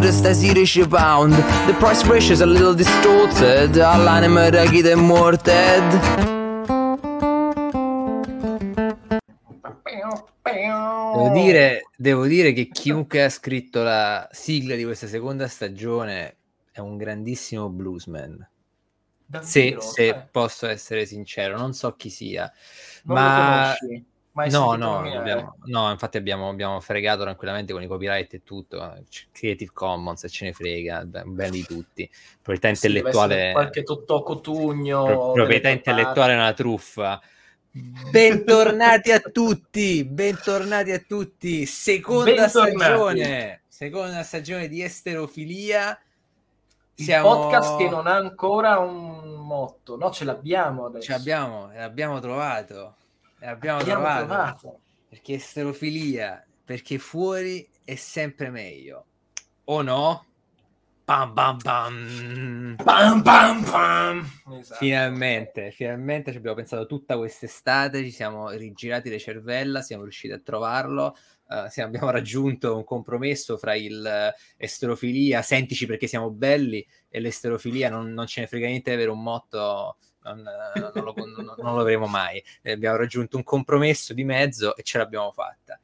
beat sta Irish pound The price ratio is a little distorted All'anima da chi è morted Devo dire, devo dire che chiunque ha scritto la sigla di questa seconda stagione è un grandissimo bluesman. Davvero? Se, se Eh, posso essere sincero, non so chi sia, non ma? Mai no, no, abbiamo- no, infatti abbiamo, abbiamo fregato tranquillamente con i copyright e tutto, eh, Creative Commons ce ne frega, belli di tutti. Proprietà Sì, intellettuale, qualche Tottocco Tugno pro- proprietà intellettuale è una truffa. Bentornati a tutti, bentornati a tutti. Seconda Bentornati. stagione, seconda stagione di Esterofilia. Il Siamo... podcast che non ha ancora un motto, no? Ce l'abbiamo adesso. Ce l'abbiamo, l'abbiamo trovato. L'abbiamo Abbiamo trovato. trovato. Perché esterofilia, perché fuori è sempre meglio. O no? Pam pam pam. Pam, pam, pam. Esatto. Finalmente, finalmente ci abbiamo pensato tutta quest'estate, ci siamo rigirati le cervella, siamo riusciti a trovarlo, eh, siamo- abbiamo raggiunto un compromesso fra il eh, esterofilia, sentici perché siamo belli, e l'esterofilia, non, non ce ne frega niente di avere un motto, non, eh, non lo, non- non lo avremo mai. Eh, abbiamo raggiunto un compromesso di mezzo e ce l'abbiamo fatta.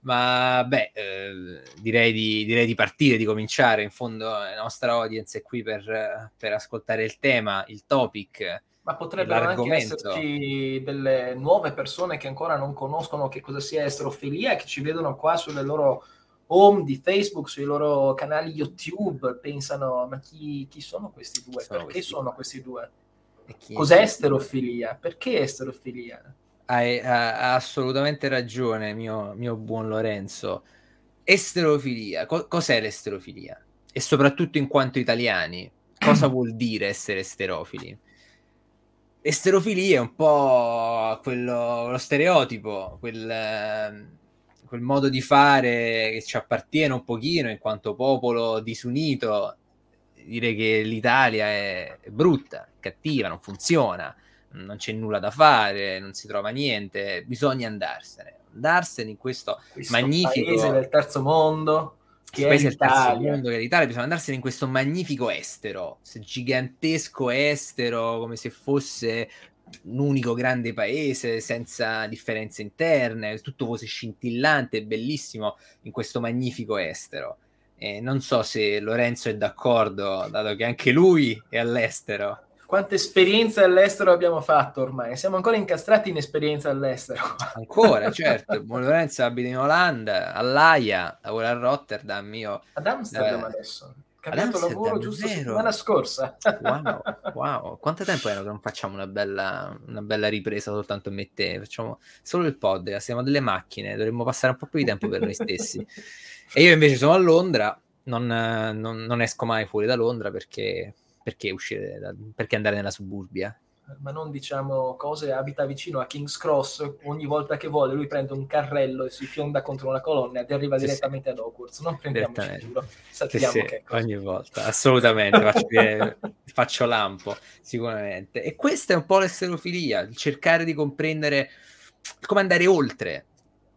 Ma beh, eh, direi, di, direi di partire, di cominciare. In fondo la nostra audience è qui per, per ascoltare il tema, il topic. Ma potrebbero anche esserci delle nuove persone che ancora non conoscono che cosa sia esterofilia e che ci vedono qua sulle loro home di Facebook, sui loro canali YouTube, pensano, ma chi, chi sono questi due? Sono Perché questi sono questi due? Cos'è esterofilia? Perché esterofilia? Hai ha- assolutamente ragione, mio, mio buon Lorenzo. Esterofilia, co- cos'è l'esterofilia? E soprattutto in quanto italiani, cosa vuol dire essere esterofili? Esterofilia è un po' quello, lo stereotipo, quel, quel modo di fare che ci appartiene un pochino in quanto popolo disunito. Dire che l'Italia è, brutta, cattiva, non funziona, non c'è nulla da fare, non si trova niente, bisogna andarsene. Andarsene in questo Questo Magnifico. paese del terzo mondo che paese del terzo mondo che è l'Italia, bisogna andarsene in questo magnifico estero, gigantesco estero, come se fosse un unico grande paese senza differenze interne, tutto fosse scintillante e bellissimo in questo magnifico estero. E non so se Lorenzo è d'accordo, dato che anche lui è all'estero. Quante esperienze all'estero abbiamo fatto ormai? Siamo ancora incastrati in esperienze all'estero. Ancora, certo. Buon Lorenzo abita in Olanda, all'Aia, lavora a Rotterdam. Io Ad Amsterdam Eh, adesso. Cambiato lavoro è giusto vero. settimana scorsa. Wow, wow, quanto tempo era che non facciamo una bella, una bella ripresa soltanto me e te? Facciamo solo il podcast, siamo delle macchine, dovremmo passare un po' più di tempo per noi stessi. E io invece sono a Londra, non, eh, non- non esco mai fuori da Londra perché, perché uscire, da- perché andare nella suburbia? Ma non diciamo cose, abita vicino a King's Cross, ogni volta che vuole lui prende un carrello e si fionda contro una colonna ed arriva Sì, direttamente ad Hogwarts. Non prendiamoci in giro, Sì, sappiamo sì, che è così. ogni volta, assolutamente, faccio, dire- faccio lampo, sicuramente. E questa è un po' l'esterofilia, il cercare di comprendere come andare oltre,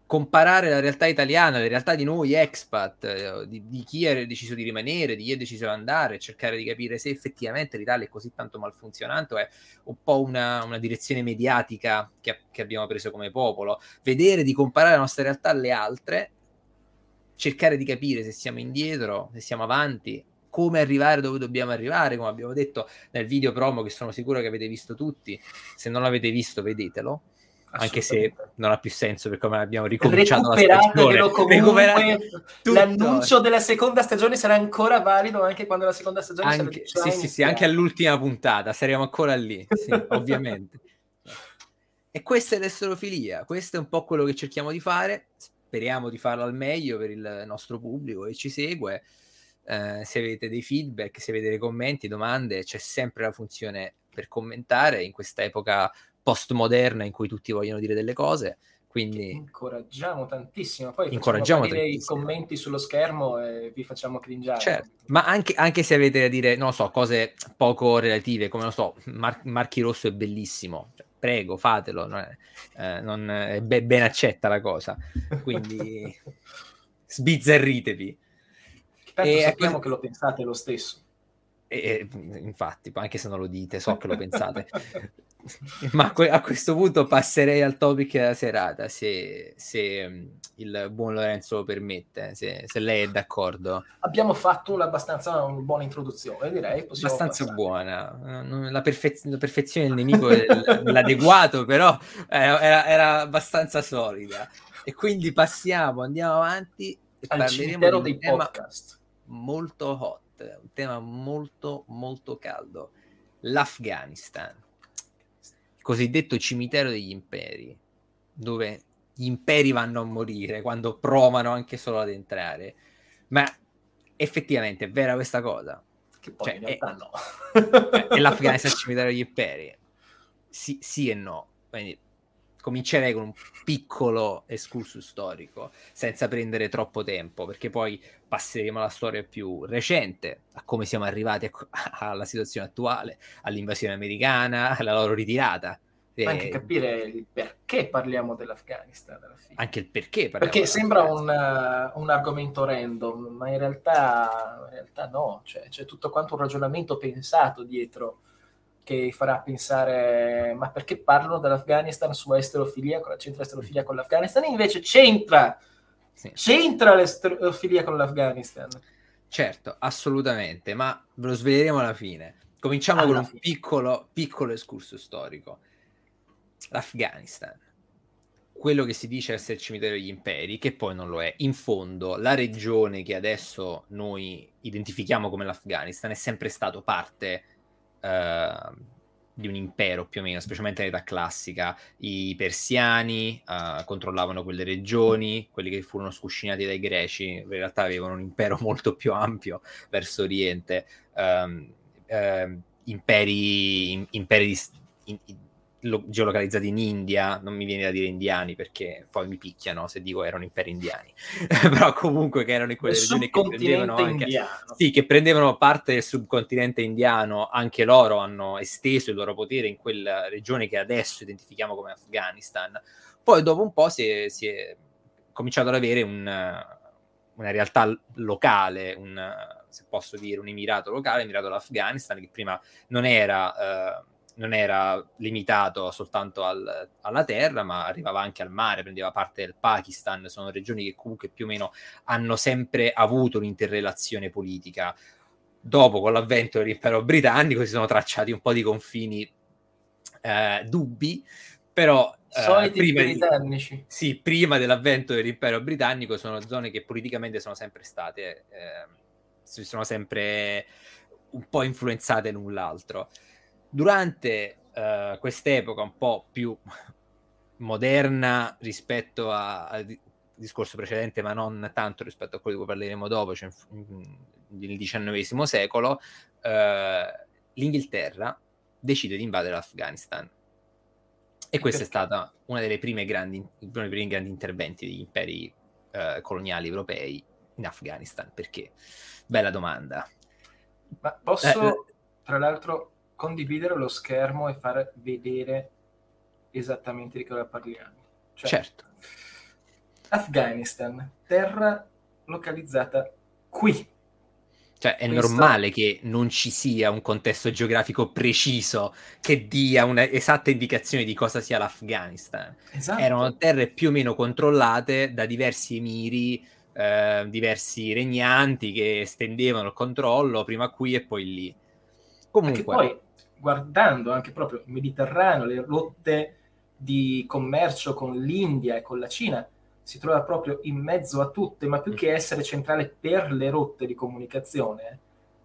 comparare la realtà italiana, le realtà di noi expat, eh, di, di chi ha deciso di rimanere, di chi ha deciso di andare, cercare di capire se effettivamente l'Italia è così tanto malfunzionante è un po' una, una direzione mediatica che, che abbiamo preso come popolo. Vedere di comparare la nostra realtà alle altre cercare di capire se siamo indietro, se siamo avanti, come arrivare dove dobbiamo arrivare, come abbiamo detto nel video promo che sono sicuro che avete visto tutti. Se non l'avete visto, vedetelo. Anche se non ha più senso per come abbiamo ricominciato la stagione. Recuperate comunque. tutto. L'annuncio della seconda stagione sarà ancora valido anche quando la seconda stagione sarà Anche, già sì, sì, sì, anche all'ultima puntata, saremo ancora lì, sì, ovviamente. E questa è l'esterofilia, questo è un po' quello che cerchiamo di fare, speriamo di farlo al meglio per il nostro pubblico che ci segue. Eh, se avete dei feedback, se avete dei commenti, domande, c'è sempre la funzione per commentare in questa epoca postmoderna in cui tutti vogliono dire delle cose. Quindi Incoraggiamo tantissimo. Poi Incoraggiamo facciamo i commenti sullo schermo e vi facciamo cringiare. Certo, ma anche, anche se avete da dire, non so, cose poco relative, come lo so, Mar- Marchi Rosso è bellissimo, Cioè, prego, fatelo, non è, eh, non è be- ben accetta la cosa, quindi sbizzarritevi. Tanto e sappiamo che lo pensate lo stesso. E, infatti, anche se non lo dite, so che lo pensate. Ma a questo punto passerei al topic della serata, se, se mm, il buon Lorenzo lo permette, se, se, lei è d'accordo. Abbiamo fatto abbastanza una buona introduzione, direi. Abbastanza passare. buona. La, perfe- la, perfezione del nemico è l'adeguato, però era, era, abbastanza solida. E quindi passiamo, andiamo avanti e Al parleremo di un tema podcast. molto hot, un tema molto molto caldo, l'Afghanistan cosiddetto cimitero degli imperi, dove gli imperi vanno a morire quando provano anche solo ad entrare. Ma effettivamente è vera questa cosa? Che poi cioè, in realtà è, no. è l'Afghanistan cimitero degli imperi? Sì, sì e no. Quindi comincerei con un piccolo excursus storico, senza prendere troppo tempo, perché poi passeremo alla storia più recente, a come siamo arrivati alla situazione attuale, all'invasione americana, alla loro ritirata. Anche capire il perché parliamo dell'Afghanistan alla fine. Anche il perché Perché sembra un, uh, un, argomento random, ma in realtà, in realtà no, cioè, c'è tutto quanto un ragionamento pensato dietro che farà pensare ma perché parlano dell'Afghanistan su esterofilia, con c'entra esterofilia con l'Afghanistan? Invece c'entra, sì. c'entra l'esterofilia con l'Afghanistan. Certo, assolutamente, ma ve lo sveleremo alla fine. Cominciamo alla con fine. un piccolo, piccolo escurso storico. L'Afghanistan, quello che si dice essere il cimitero degli imperi, che poi non lo è. In fondo, la regione che adesso noi identifichiamo come l'Afghanistan è sempre stato parte uh, di un impero più o meno, specialmente nell'età classica. I persiani uh, controllavano quelle regioni, quelli che furono scuscinati dai greci in realtà avevano un impero molto più ampio verso oriente. Um, uh, imperi, imperi di, in, lo, geolocalizzati in India, non mi viene da dire indiani perché poi mi picchiano se dico erano imperi indiani, però comunque che erano in quelle regioni che prendevano anche, sì, che prendevano parte del subcontinente indiano, anche loro hanno esteso il loro potere in quella regione che adesso identifichiamo come Afghanistan. Poi dopo un po' si è, si è cominciato ad avere un, una realtà locale, un, se posso dire, un emirato locale, l'emirato dell'Afghanistan, che prima non era... Uh, non era limitato soltanto al, alla terra, ma arrivava anche al mare, prendeva parte del Pakistan, sono regioni che comunque più o meno hanno sempre avuto un'interrelazione politica. Dopo, con l'avvento dell'impero britannico, si sono tracciati un po' di confini eh, dubbi, però eh, prima, britannici. Sì, prima dell'avvento dell'impero britannico sono zone che politicamente sono sempre state, eh, sono sempre un po' influenzate l'un l'altro durante uh, quest'epoca un po' più moderna rispetto al discorso precedente, ma non tanto rispetto a quello di cui parleremo dopo, cioè nel XIX secolo, uh, l'Inghilterra decide di invadere l'Afghanistan. E questo è stato uno dei primi grandi, primi grandi interventi degli imperi uh, coloniali europei in Afghanistan. Perché? Bella domanda. Ma posso, eh, tra l'altro, condividere lo schermo e far vedere esattamente di cosa parliamo. Cioè, certo. Afghanistan, terra localizzata qui. Cioè, è Questo... normale che non ci sia un contesto geografico preciso che dia un'esatta indicazione di cosa sia l'Afghanistan. Esatto. Erano terre più o meno controllate da diversi emiri, eh, diversi regnanti che estendevano il controllo prima qui e poi lì. Comunque, poi guardando anche proprio il Mediterraneo, le rotte di commercio con l'India e con la Cina, si trova proprio in mezzo a tutte, ma più che essere centrale per le rotte di comunicazione,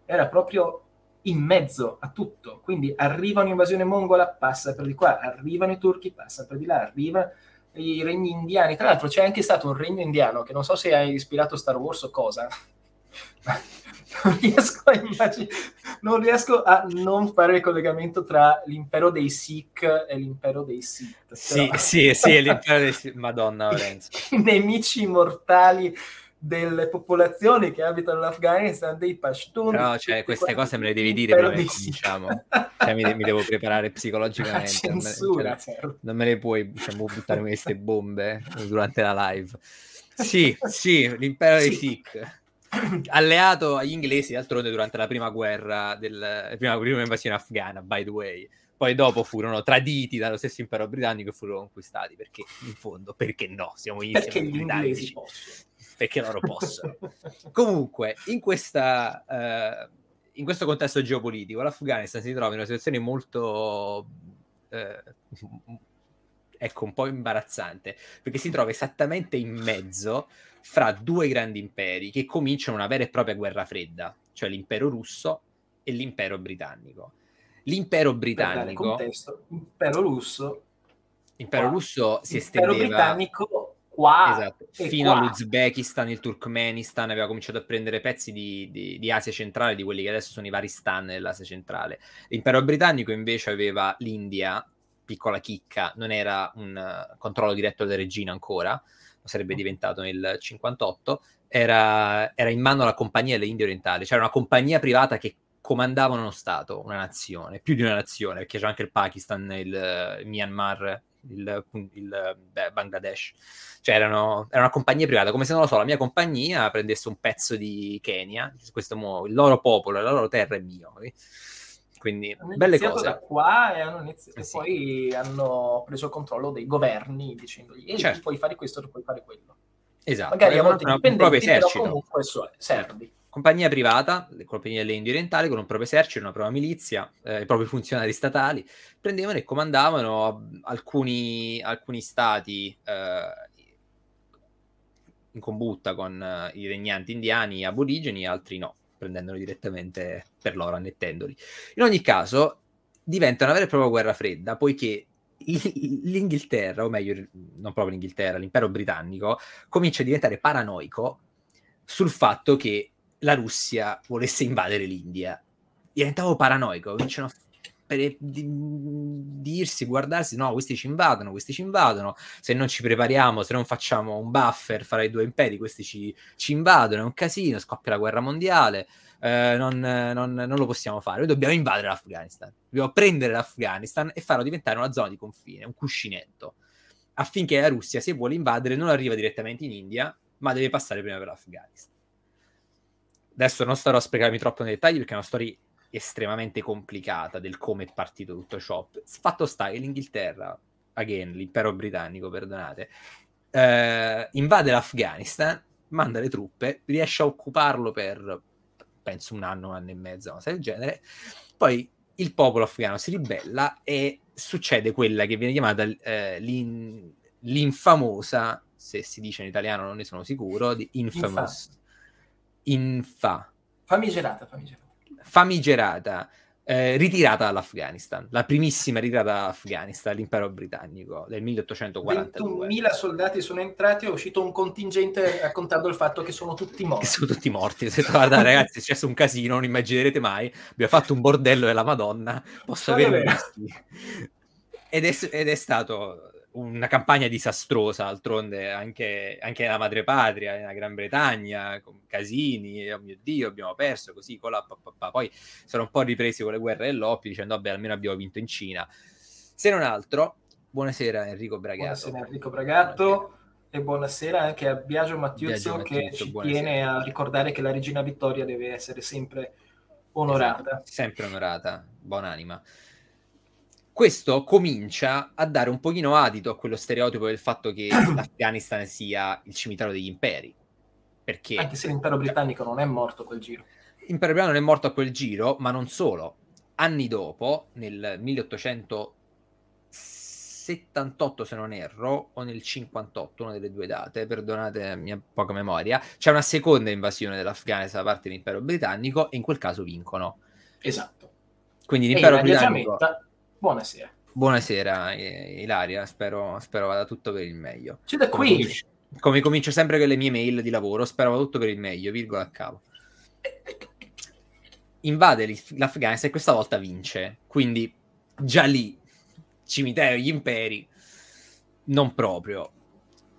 era proprio in mezzo a tutto. Quindi arriva un'invasione mongola, passa per di qua, arrivano i turchi, passa per di là, arriva i regni indiani. Tra l'altro c'è anche stato un regno indiano che non so se ha ispirato Star Wars o cosa, non riesco a immaginare, non riesco a non fare il collegamento tra l'impero dei Sikh e l'impero dei Sith. Sì, però... sì, sì, l'impero dei Sikh, madonna Lorenzo. I nemici mortali delle popolazioni che abitano l'Afghanistan, dei Pashtun. No, cioè, queste cose me le devi dire prima che cominciamo. cioè, mi, mi, devo preparare psicologicamente. Censura, non, me, cioè, certo. non me le puoi diciamo, buttare queste bombe durante la live. Sì, sì, l'impero sì. dei Sikh alleato agli inglesi d'altronde durante la prima guerra, del, la prima, prima invasione afghana, by the way. Poi dopo furono traditi dallo stesso impero britannico e furono conquistati, perché in fondo, perché no? Siamo insieme perché gli inglesi possono. Perché loro possono. Comunque, in, questa, uh, in questo contesto geopolitico, l'Afghanistan si trova in una situazione molto... Uh, ecco, un po' imbarazzante, perché si trova esattamente in mezzo fra due grandi imperi che cominciano una vera e propria guerra fredda, cioè l'impero russo e l'impero britannico. L'impero britannico... Contesto, impero russo... Impero qua. russo si estendeva... Impero britannico qua esatto, fino qua. all'Uzbekistan, il Turkmenistan, aveva cominciato a prendere pezzi di, di, di, Asia centrale, di quelli che adesso sono i vari stan dell'Asia centrale. L'impero britannico invece aveva l'India, piccola chicca, non era un uh, controllo diretto della regina ancora, sarebbe diventato nel 58, era, era in mano alla compagnia delle Indie orientali, cioè una compagnia privata che comandava uno Stato, una nazione, più di una nazione, perché c'è anche il Pakistan, il, il Myanmar, il, il beh, Bangladesh, cioè erano, era una compagnia privata, come se non lo so, la mia compagnia prendesse un pezzo di Kenya, questo, il loro popolo, la loro terra è mio. Quindi hanno belle cose. da qua e, hanno iniziato, eh sì. poi hanno preso il controllo dei governi dicendogli e certo. puoi fare questo, tu puoi fare quello. Esatto. Magari a volte proprio esercito. comunque servi. Compagnia privata, le compagnie delle Indie orientali, con un proprio esercito, una propria milizia, eh, i propri funzionari statali, prendevano e comandavano alcuni, alcuni stati eh, in combutta con eh, i regnanti indiani aborigeni, altri no prendendoli direttamente per loro, annettendoli. In ogni caso, diventa una vera e propria guerra fredda, poiché l'Inghilterra, o meglio, non proprio l'Inghilterra, l'impero britannico, comincia a diventare paranoico sul fatto che la Russia volesse invadere l'India. Diventavo paranoico, cominciano a per dirsi, guardarsi, no, questi ci invadono, questi ci invadono, se non ci prepariamo, se non facciamo un buffer fra i due imperi, questi ci, ci invadono, è un casino, scoppia la guerra mondiale, eh, non, non, non, lo possiamo fare, noi dobbiamo invadere l'Afghanistan, dobbiamo prendere l'Afghanistan e farlo diventare una zona di confine, un cuscinetto, affinché la Russia, se vuole invadere, non arriva direttamente in India, ma deve passare prima per l'Afghanistan. Adesso non starò a spiegarmi troppo nei dettagli perché è una storia estremamente complicata del come è partito tutto ciò. Fatto sta che l'Inghilterra, again, l'impero britannico, perdonate, eh, invade l'Afghanistan, manda le truppe, riesce a occuparlo per penso un anno, un anno e mezzo, una cosa del genere. Poi il popolo afghano si ribella e succede quella che viene chiamata eh, l'in, l'infamosa, se si dice in italiano non ne sono sicuro, di infamous. Infa. Famigerata, famigerata famigerata eh, ritirata dall'Afghanistan, la primissima ritirata dall'Afghanistan, l'impero britannico del 1842. 21.000 soldati sono entrati, è uscito un contingente raccontando il fatto che sono tutti morti. Sono tutti morti. Se guarda, ragazzi, è successo un casino, non immaginerete mai. Abbiamo fatto un bordello della Madonna. Posso avere ed è, ed è stato una campagna disastrosa, d'altronde anche, anche nella madrepatria, nella Gran Bretagna, con casini, oh mio Dio, abbiamo perso, così, colà, pa, pa, pa. poi sono un po' ripresi con le guerre dell'oppio dicendo, vabbè, almeno abbiamo vinto in Cina. Se non altro, buonasera Enrico Bragato. Buonasera Enrico Bragato. Buonasera. E buonasera anche a Biagio Mattiuzzo Biagio che ci buonasera. tiene a ricordare che la regina Vittoria deve essere sempre onorata. Esatto, sempre onorata, buonanima questo comincia a dare un pochino adito a quello stereotipo del fatto che l'Afghanistan sia il cimitero degli imperi. Perché... Anche se l'impero britannico non è morto a quel giro. L'impero britannico non è morto a quel giro, ma non solo. Anni dopo, nel 1878 se non erro, o nel 58, una delle due date, perdonate la mia poca memoria, c'è una seconda invasione dell'Afghanistan da parte dell'impero britannico e in quel caso vincono. Esatto. Quindi l'impero britannico... Giametta Buonasera. Buonasera Ilaria, spero, spero, vada tutto per il meglio. C'è da qui. Come, come comincio sempre con le mie mail di lavoro, spero vada tutto per il meglio, virgola a capo. Invade l'Afghanistan e questa volta vince, quindi già lì, cimitero gli imperi, non proprio.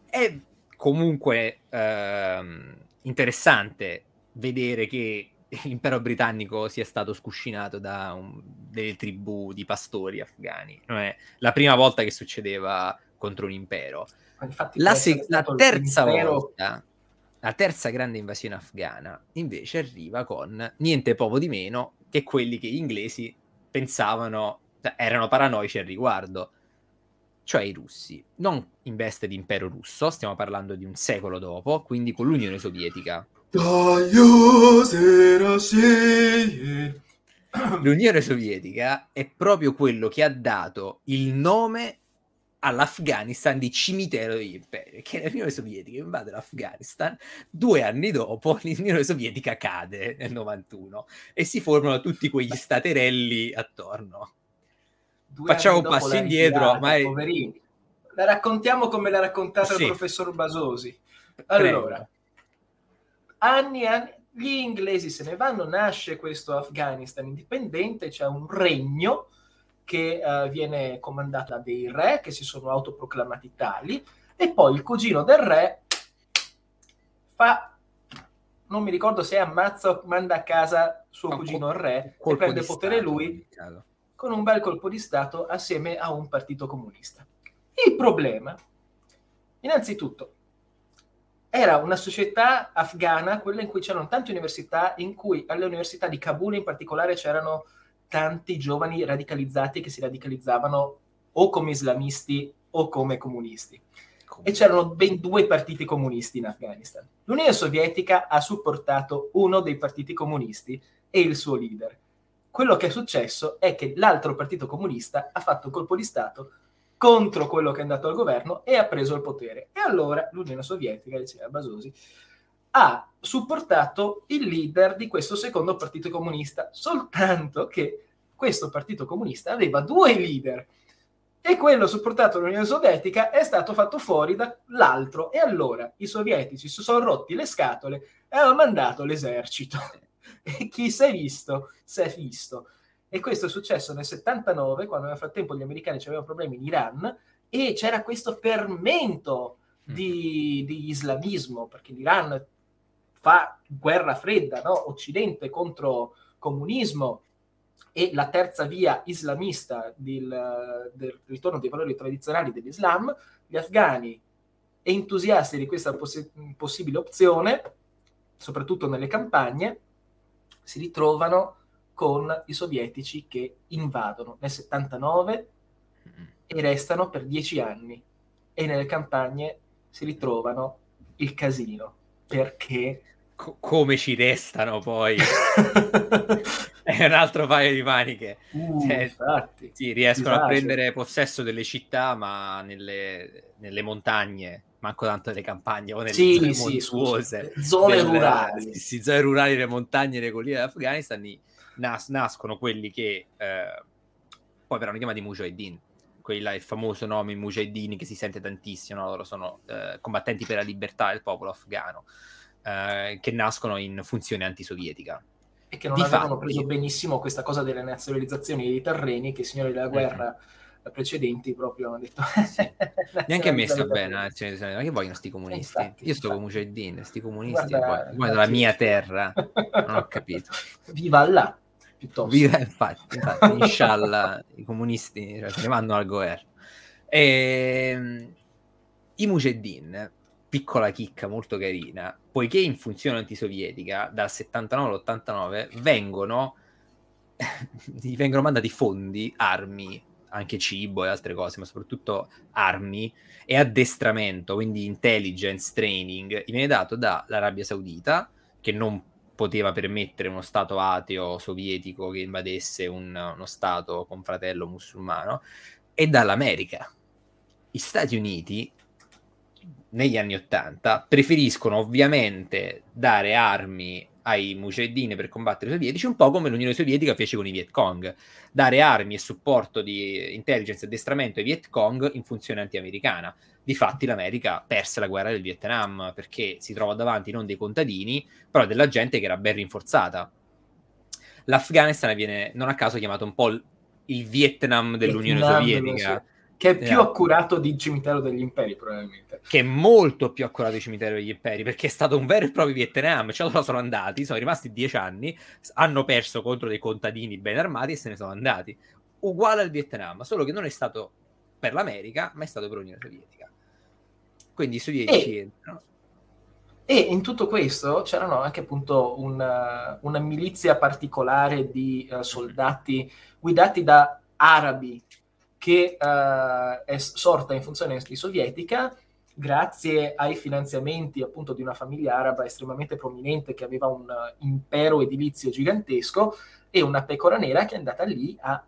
È comunque ehm, interessante vedere che l'impero britannico sia stato scuscinato da un, delle tribù di pastori afghani. Non è la prima volta che succedeva contro un impero. Infatti, la, se- la terza volta la terza grande invasione afghana invece arriva con niente poco di meno che quelli che gli inglesi pensavano, cioè, erano paranoici al riguardo, cioè i russi. Non in veste di impero russo, stiamo parlando di un secolo dopo, quindi con l'Unione Sovietica. L'Unione Sovietica è proprio quello che ha dato il nome all'Afghanistan di cimitero degli imperi, che l'Unione Sovietica invade l'Afghanistan, due anni dopo l'Unione Sovietica cade nel 91 e si formano tutti quegli staterelli attorno. Due Facciamo un passo indietro, ma è... poverini. La raccontiamo come l'ha raccontata sì. il professor Basosi. Allora, Prego. Anni e anni, gli inglesi se ne vanno, nasce questo Afghanistan indipendente, c'è un regno che uh, viene comandato da dei re che si sono autoproclamati tali e poi il cugino del re fa non mi ricordo se ammazza o manda a casa suo no, cugino il re e prende potere stato, lui con un bel colpo di stato assieme a un partito comunista. Il problema, innanzitutto, era una società afghana, quella in cui c'erano tante università, in cui alle università di Kabul in particolare c'erano tanti giovani radicalizzati che si radicalizzavano o come islamisti o come comunisti. E c'erano ben due partiti comunisti in Afghanistan. L'Unione Sovietica ha supportato uno dei partiti comunisti e il suo leader. Quello che è successo è che l'altro partito comunista ha fatto colpo di Stato contro quello che è andato al governo e ha preso il potere. E allora l'Unione Sovietica, diceva Basosi, ha supportato il leader di questo secondo partito comunista, soltanto che questo partito comunista aveva due leader. E quello supportato dall'Unione Sovietica è stato fatto fuori dall'altro. E allora i sovietici si sono rotti le scatole e hanno mandato l'esercito. E chi si è visto? Si è visto e questo è successo nel 79 quando nel frattempo gli americani avevano problemi in Iran e c'era questo fermento di, di islamismo perché l'Iran fa guerra fredda, no? Occidente contro comunismo e la terza via islamista del, del ritorno dei valori tradizionali dell'Islam, gli afghani entusiasti di questa poss- possibile opzione, soprattutto nelle campagne, si ritrovano con i sovietici che invadono nel 79 e restano per dieci anni. E nelle campagne si ritrovano il casino. Perché? Co- come ci restano poi? È un altro paio di maniche. Uh, cioè, infatti, sì, riescono a prendere possesso delle città ma nelle, nelle montagne manco tanto nelle campagne o nelle sì, zone sì, montuose zone rurali. sì, zone rurali le montagne le colline dell'Afghanistan nas- nascono quelli che eh, poi verranno chiamati Mujahideen quella, il famoso nome Mujahideen che si sente tantissimo no? loro sono eh, combattenti per la libertà del popolo afghano eh, che nascono in funzione antisovietica. E che non Di avevano fatti... preso benissimo questa cosa delle nazionalizzazioni dei terreni che i signori della guerra mm-hmm. precedenti proprio hanno detto sì. neanche a me sta bene cioè, ma che vogliono sti comunisti infatti, io sto con Mujahideen sti comunisti guarda, guarda la mia terra non ho capito viva là piuttosto. Viva infatti, infatti inshallah i comunisti cioè, ne vanno al governo. E, ehm, i Mujahideen piccola chicca molto carina, poiché in funzione antisovietica dal 79 all'89 vengono, vengono mandati fondi, armi, anche cibo e altre cose, ma soprattutto armi e addestramento, quindi intelligence, training, gli viene dato dall'Arabia Saudita, che non poteva permettere uno stato ateo sovietico che invadesse un, uno stato confratello musulmano, e dall'America. Gli Stati Uniti negli anni Ottanta preferiscono ovviamente dare armi ai mujahideen per combattere i sovietici, un po' come l'Unione Sovietica fece con i Viet Cong, dare armi e supporto di intelligence e addestramento ai Viet Cong in funzione anti-americana. Difatti l'America perse la guerra del Vietnam perché si trova davanti non dei contadini, però della gente che era ben rinforzata. L'Afghanistan viene non a caso chiamato un po' il Vietnam dell'Unione Vietnam, Sovietica che è più yeah. accurato di Cimitero degli Imperi, probabilmente. Che è molto più accurato di Cimitero degli Imperi, perché è stato un vero e proprio Vietnam. Cioè, loro sono andati, sono rimasti dieci anni, hanno perso contro dei contadini ben armati e se ne sono andati. Uguale al Vietnam, solo che non è stato per l'America, ma è stato per l'Unione Sovietica. Quindi i sovietici entrano. E in tutto questo c'erano anche appunto una, una milizia particolare di uh, soldati guidati da arabi che uh, è sorta in funzione antisovietica grazie ai finanziamenti appunto di una famiglia araba estremamente prominente che aveva un uh, impero edilizio gigantesco e una pecora nera che è andata lì a,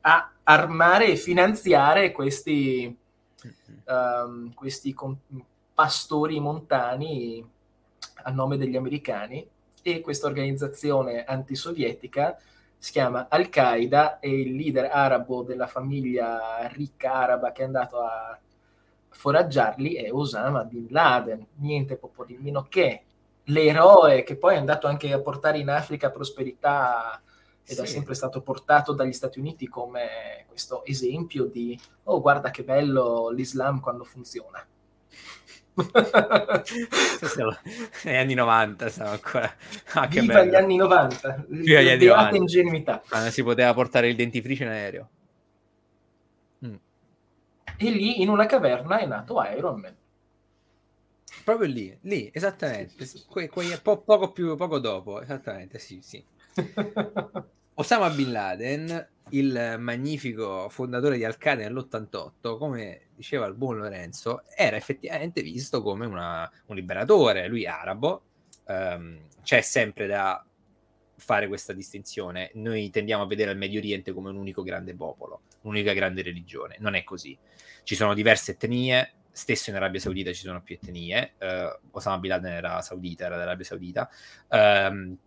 a armare e finanziare questi, um, questi con- pastori montani a nome degli americani e questa organizzazione antisovietica si chiama Al-Qaeda e il leader arabo della famiglia ricca araba che è andato a foraggiarli è Osama Bin Laden, niente po' di meno che l'eroe che poi è andato anche a portare in Africa prosperità ed sì. è sempre stato portato dagli Stati Uniti come questo esempio di oh guarda che bello l'Islam quando funziona negli anni 90 siamo ancora. Ah, Viva bello. gli anni 90 Viva gli anni 90 ingenuità quando si poteva portare il dentifricio in aereo. Mm. e lì in una caverna è nato Iron Man. Proprio lì, lì esattamente. Que- que- po- poco più poco dopo esattamente sì sì Osama Bin Laden il magnifico fondatore di Al-Qaeda nell'88, come diceva il buon Lorenzo, era effettivamente visto come una, un liberatore, lui arabo, um, c'è sempre da fare questa distinzione. Noi tendiamo a vedere il Medio Oriente come un unico grande popolo, un'unica grande religione. Non è così. Ci sono diverse etnie, stesso in Arabia Saudita ci sono più etnie. Uh, Osama Bin Laden era saudita, era dell'Arabia Saudita. Um,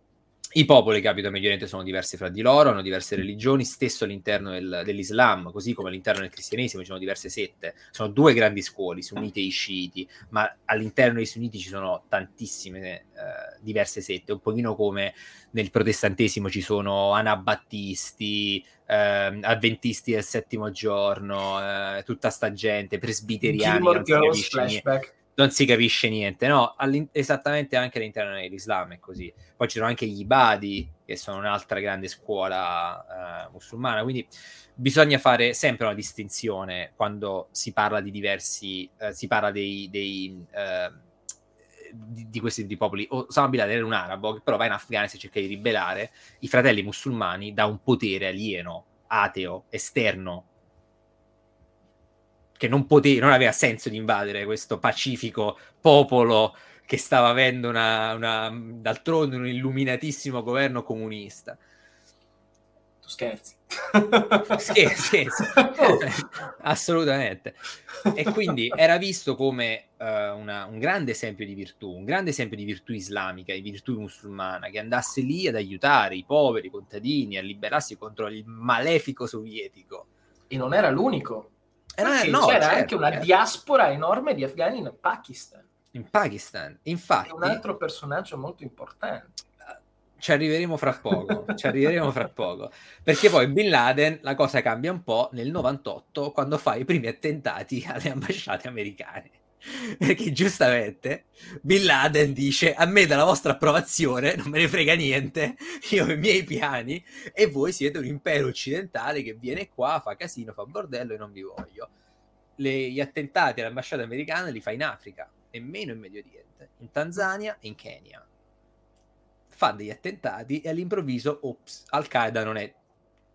i popoli che abitano Medio Oriente sono diversi fra di loro, hanno diverse religioni, stesso all'interno del, dell'Islam, così come all'interno del cristianesimo ci sono diverse sette. Sono due grandi scuole, sunniti e sciiti, ma all'interno dei sunniti ci sono tantissime eh, diverse sette, un pochino come nel protestantesimo ci sono anabattisti, eh, avventisti del settimo giorno, eh, tutta sta gente, presbiteriani, si capisce niente non si capisce niente, no? esattamente anche all'interno dell'Islam è così. Poi ci sono anche gli Ibadi, che sono un'altra grande scuola uh, musulmana, quindi bisogna fare sempre una distinzione quando si parla di diversi, uh, si parla dei, dei uh, di, di, questi di popoli. Osama Bin Laden era un arabo che però va in Afghanistan e cerca di ribellare i fratelli musulmani da un potere alieno, ateo, esterno che non, pote- non aveva senso di invadere questo pacifico popolo che stava avendo una, una, d'altronde un illuminatissimo governo comunista. Tu scherzi. scherzi, scherzi. assolutamente. E quindi era visto come uh, una, un grande esempio di virtù, un grande esempio di virtù islamica, di virtù musulmana, che andasse lì ad aiutare i poveri contadini a liberarsi contro il malefico sovietico. E non era l'unico. Eh, no, c'era certo, anche una certo. diaspora enorme di afghani in Pakistan. In Pakistan, infatti. È un altro personaggio molto importante. Ci arriveremo fra poco, ci arriveremo fra poco. Perché poi Bin Laden la cosa cambia un po' nel 98 quando fa i primi attentati alle ambasciate americane. Perché giustamente Bin Laden dice a me dalla vostra approvazione non me ne frega niente, io ho i miei piani e voi siete un impero occidentale che viene qua, fa casino, fa bordello e non vi voglio. Le, gli attentati all'ambasciata americana li fa in Africa e meno in Medio Oriente, in Tanzania e in Kenya. Fa degli attentati e all'improvviso, ops, Al-Qaeda non è,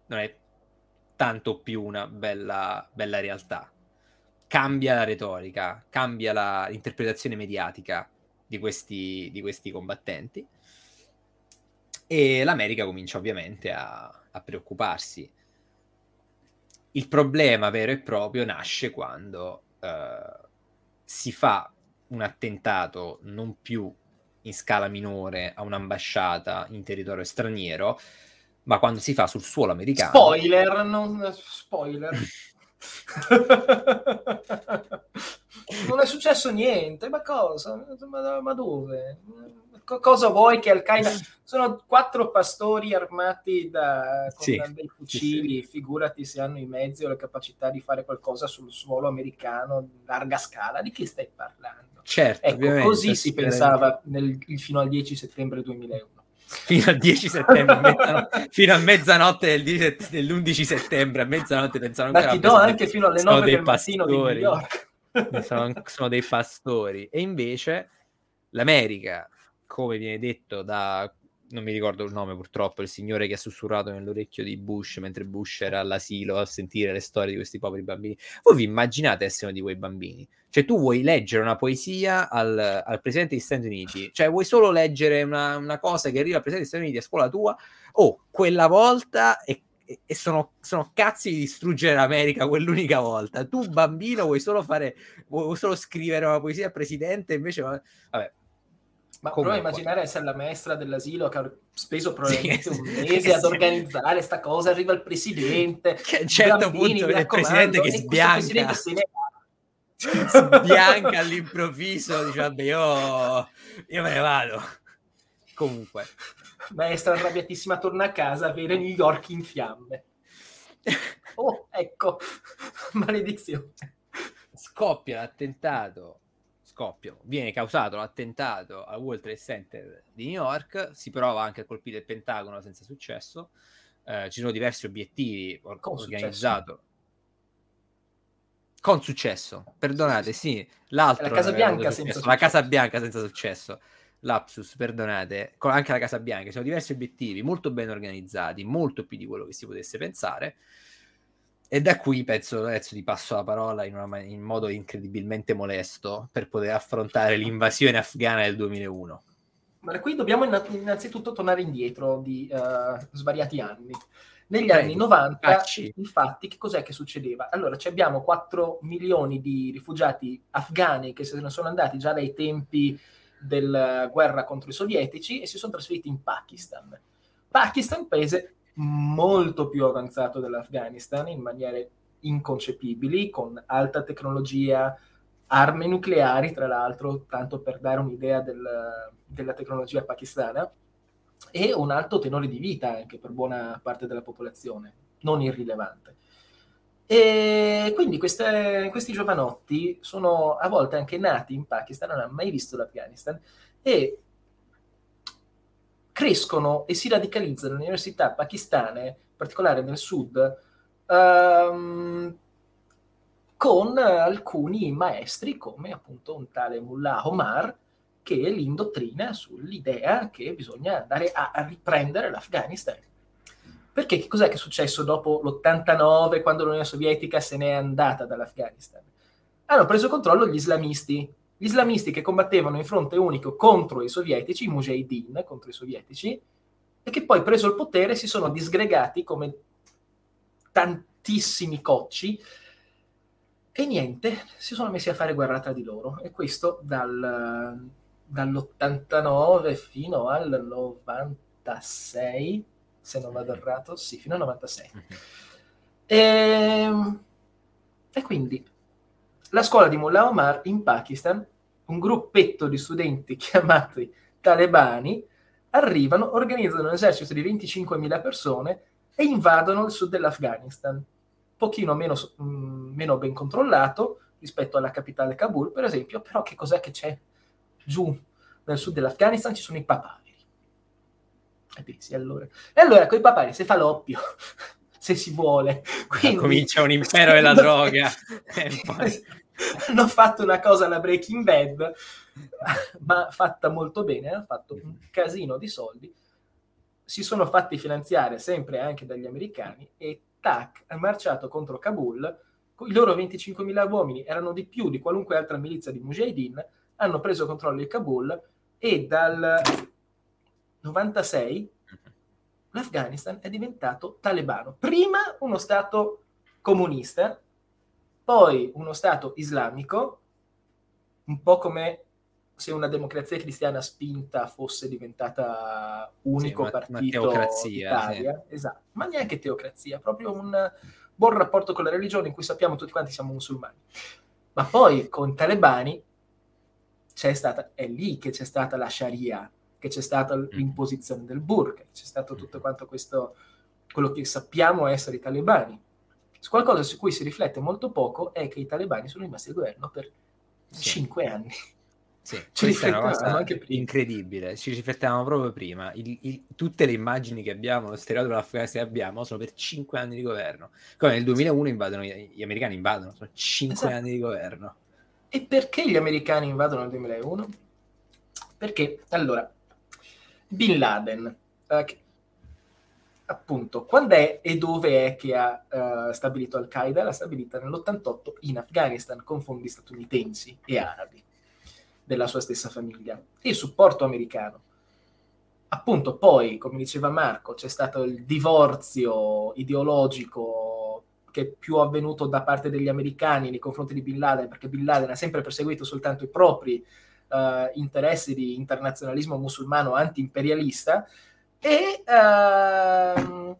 non è tanto più una bella, bella realtà cambia la retorica, cambia la, l'interpretazione mediatica di questi, di questi combattenti e l'America comincia ovviamente a, a preoccuparsi. Il problema vero e proprio nasce quando uh, si fa un attentato non più in scala minore a un'ambasciata in territorio straniero, ma quando si fa sul suolo americano. Spoiler, non spoiler. non è successo niente, ma cosa? Ma, ma dove? Co- cosa vuoi che Al-Qaeda... Sono quattro pastori armati da, con sì, dei fucili, sì. figurati se hanno i mezzi o la capacità di fare qualcosa sul suolo americano in larga scala, di chi stai parlando? Certo, ecco, così si pensava nel, fino al 10 settembre 2001 fino al 10 settembre, mezzanotte, fino a mezzanotte del 10, dell'11 settembre, a mezzanotte pensavano Ma ti do anche fino alle 9 del mattino di New York. sono, sono, dei pastori. E invece l'America, come viene detto da non mi ricordo il nome purtroppo, il signore che ha sussurrato nell'orecchio di Bush mentre Bush era all'asilo a sentire le storie di questi poveri bambini. Voi vi immaginate essere uno di quei bambini? Cioè tu vuoi leggere una poesia al, al Presidente degli Stati Uniti, cioè vuoi solo leggere una, una, cosa che arriva al Presidente degli Stati Uniti a scuola tua, oh, quella volta e, e sono, sono, cazzi di distruggere l'America quell'unica volta. Tu bambino vuoi solo fare, vuoi solo scrivere una poesia al Presidente, invece... Vabbè, ma prova a immaginare essere la maestra dell'asilo che ha speso probabilmente sì, un mese sì, ad organizzare sta cosa, arriva il presidente. Che a un certo bambini, punto il presidente che sbianca. Se ne... sbianca all'improvviso, dice vabbè io, io me ne vado. Comunque. Maestra arrabbiatissima torna a casa, vede New York in fiamme. Oh, ecco, maledizione. Scoppia l'attentato scoppio viene causato l'attentato al World Trade Center di New York, si prova anche a colpire il Pentagono senza successo, eh, ci sono diversi obiettivi or- organizzati. Con successo, perdonate, sì, l'altro... La Casa Bianca senza successo. La Casa Bianca senza successo. Lapsus, perdonate, anche la Casa Bianca, ci sono diversi obiettivi molto ben organizzati, molto più di quello che si potesse pensare. E da qui penso adesso ti passo la parola in, una, in, modo incredibilmente molesto per poter affrontare l'invasione afghana del 2001. Ma da qui dobbiamo innanzitutto tornare indietro di uh, svariati anni. Negli Prego, anni 90, facci. infatti, che cos'è che succedeva? Allora, abbiamo 4 milioni di rifugiati afghani che se ne sono andati già dai tempi della guerra contro i sovietici e si sono trasferiti in Pakistan. Pakistan, paese molto più avanzato dell'Afghanistan in maniere inconcepibili, con alta tecnologia, armi nucleari, tra l'altro, tanto per dare un'idea del, della tecnologia pakistana, e un alto tenore di vita anche per buona parte della popolazione, non irrilevante. E quindi queste, questi giovanotti sono a volte anche nati in Pakistan, non hanno mai visto l'Afghanistan, e crescono e si radicalizzano nelle università pakistane, in particolare nel sud, um, con alcuni maestri come appunto un tale Mullah Omar che li indottrina sull'idea che bisogna andare a riprendere l'Afghanistan. Perché che cos'è che è successo dopo l'89 quando l'Unione Sovietica se n'è andata dall'Afghanistan? Hanno preso controllo gli islamisti, gli islamisti che combattevano in fronte unico contro i sovietici, i mujahideen contro i sovietici, e che poi preso il potere si sono disgregati come tantissimi cocci e niente, si sono messi a fare guerra tra di loro e questo dal, dall'89 fino al 96, se non vado errato, sì, fino al 96. E, ehm, e quindi la scuola di Mullah Omar in Pakistan, un gruppetto di studenti chiamati talebani, arrivano, organizzano un esercito di 25.000 persone e invadono il sud dell'Afghanistan, pochino meno, mh, mm, meno ben controllato rispetto alla capitale Kabul, per esempio, però che cos'è che c'è giù nel sud dell'Afghanistan? Ci sono i papaveri. E allora. E allora con i papaveri si fa l'oppio, se si vuole. Quindi... Comincia un impero della droga. e poi hanno fatto una cosa alla Breaking Bad, ma fatta molto bene, hanno fatto un casino di soldi, si sono fatti finanziare sempre anche dagli americani e tac, ha marciato contro Kabul, i loro 25.000 uomini erano di più di qualunque altra milizia di Mujahideen, hanno preso controllo di Kabul e dal 96 l'Afghanistan è diventato talebano. Prima uno stato comunista, poi uno Stato islamico, un po' come se una democrazia cristiana spinta fosse diventata unico sì, partito Italia, sì. esatto, ma neanche teocrazia, proprio un buon rapporto con la religione in cui sappiamo tutti quanti siamo musulmani. Ma poi con i talebani c'è stata, è lì che c'è stata la Sharia, che c'è stata mm. l'imposizione del burqa, c'è stato tutto quanto questo, quello che sappiamo essere i talebani. Qualcosa su cui si riflette molto poco è che i talebani sono rimasti al governo per sì. cinque anni. Sì, ci riflettevamo anche prima. Incredibile, ci riflettevamo proprio prima. Il, il, tutte le immagini che abbiamo, lo stereotipo dell'Afghanistan che abbiamo, sono per cinque anni di governo. Come nel 2001 invadono, gli americani invadono, sono cinque esatto. anni di governo. E perché gli americani invadono nel 2001? Perché, allora, Bin Laden, eh, appunto, quando è e dove è che ha uh, stabilito Al-Qaeda? L'ha stabilita nell'88 in Afghanistan con fondi statunitensi e arabi della sua stessa famiglia e supporto americano. Appunto, poi, come diceva Marco, c'è stato il divorzio ideologico che è più avvenuto da parte degli americani nei confronti di Bin Laden, perché Bin Laden ha sempre perseguito soltanto i propri uh, interessi di internazionalismo musulmano anti-imperialista e uh,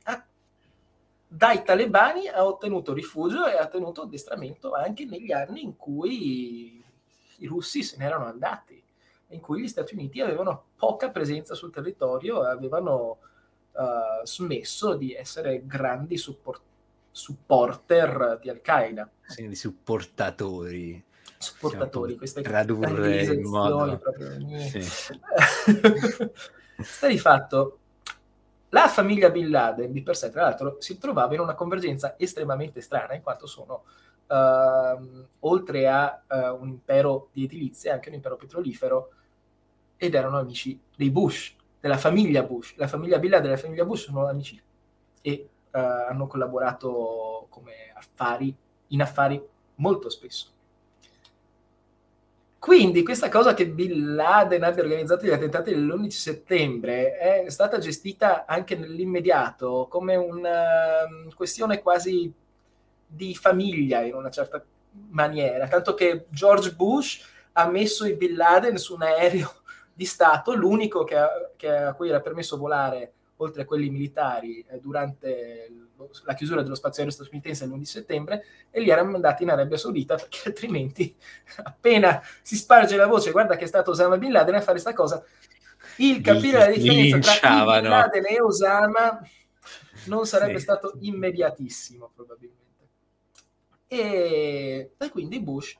dai talebani ha ottenuto rifugio e ha tenuto addestramento anche negli anni in cui i russi se n'erano andati, in cui gli Stati Uniti avevano poca presenza sul territorio avevano uh, smesso di essere grandi support- supporter di Al-Qaeda. Sì, di supportatori supportatori, queste tradurre in modo sì. sta di fatto la famiglia Bin Laden di per sé tra l'altro si trovava in una convergenza estremamente strana in quanto sono uh, oltre a uh, un impero di edilizia anche un impero petrolifero ed erano amici dei Bush della famiglia Bush. La famiglia Bin Laden e la famiglia Bush sono amici e uh, hanno collaborato come affari in affari molto spesso quindi questa cosa che Bin Laden abbia organizzato gli attentati dell'11 settembre è stata gestita anche nell'immediato come una um, questione quasi di famiglia in una certa maniera, tanto che George Bush ha messo i Bin Laden su un aereo di Stato, l'unico che che a cui era permesso volare oltre a quelli militari eh, durante la chiusura dello spazio aereo statunitense l'11 settembre e li erano mandati in Arabia Saudita perché altrimenti appena si sparge la voce guarda che è stato Osama Bin Laden a fare questa cosa il capire la differenza tra Bin Laden e Osama non sarebbe sì. stato immediatissimo probabilmente e, e quindi Bush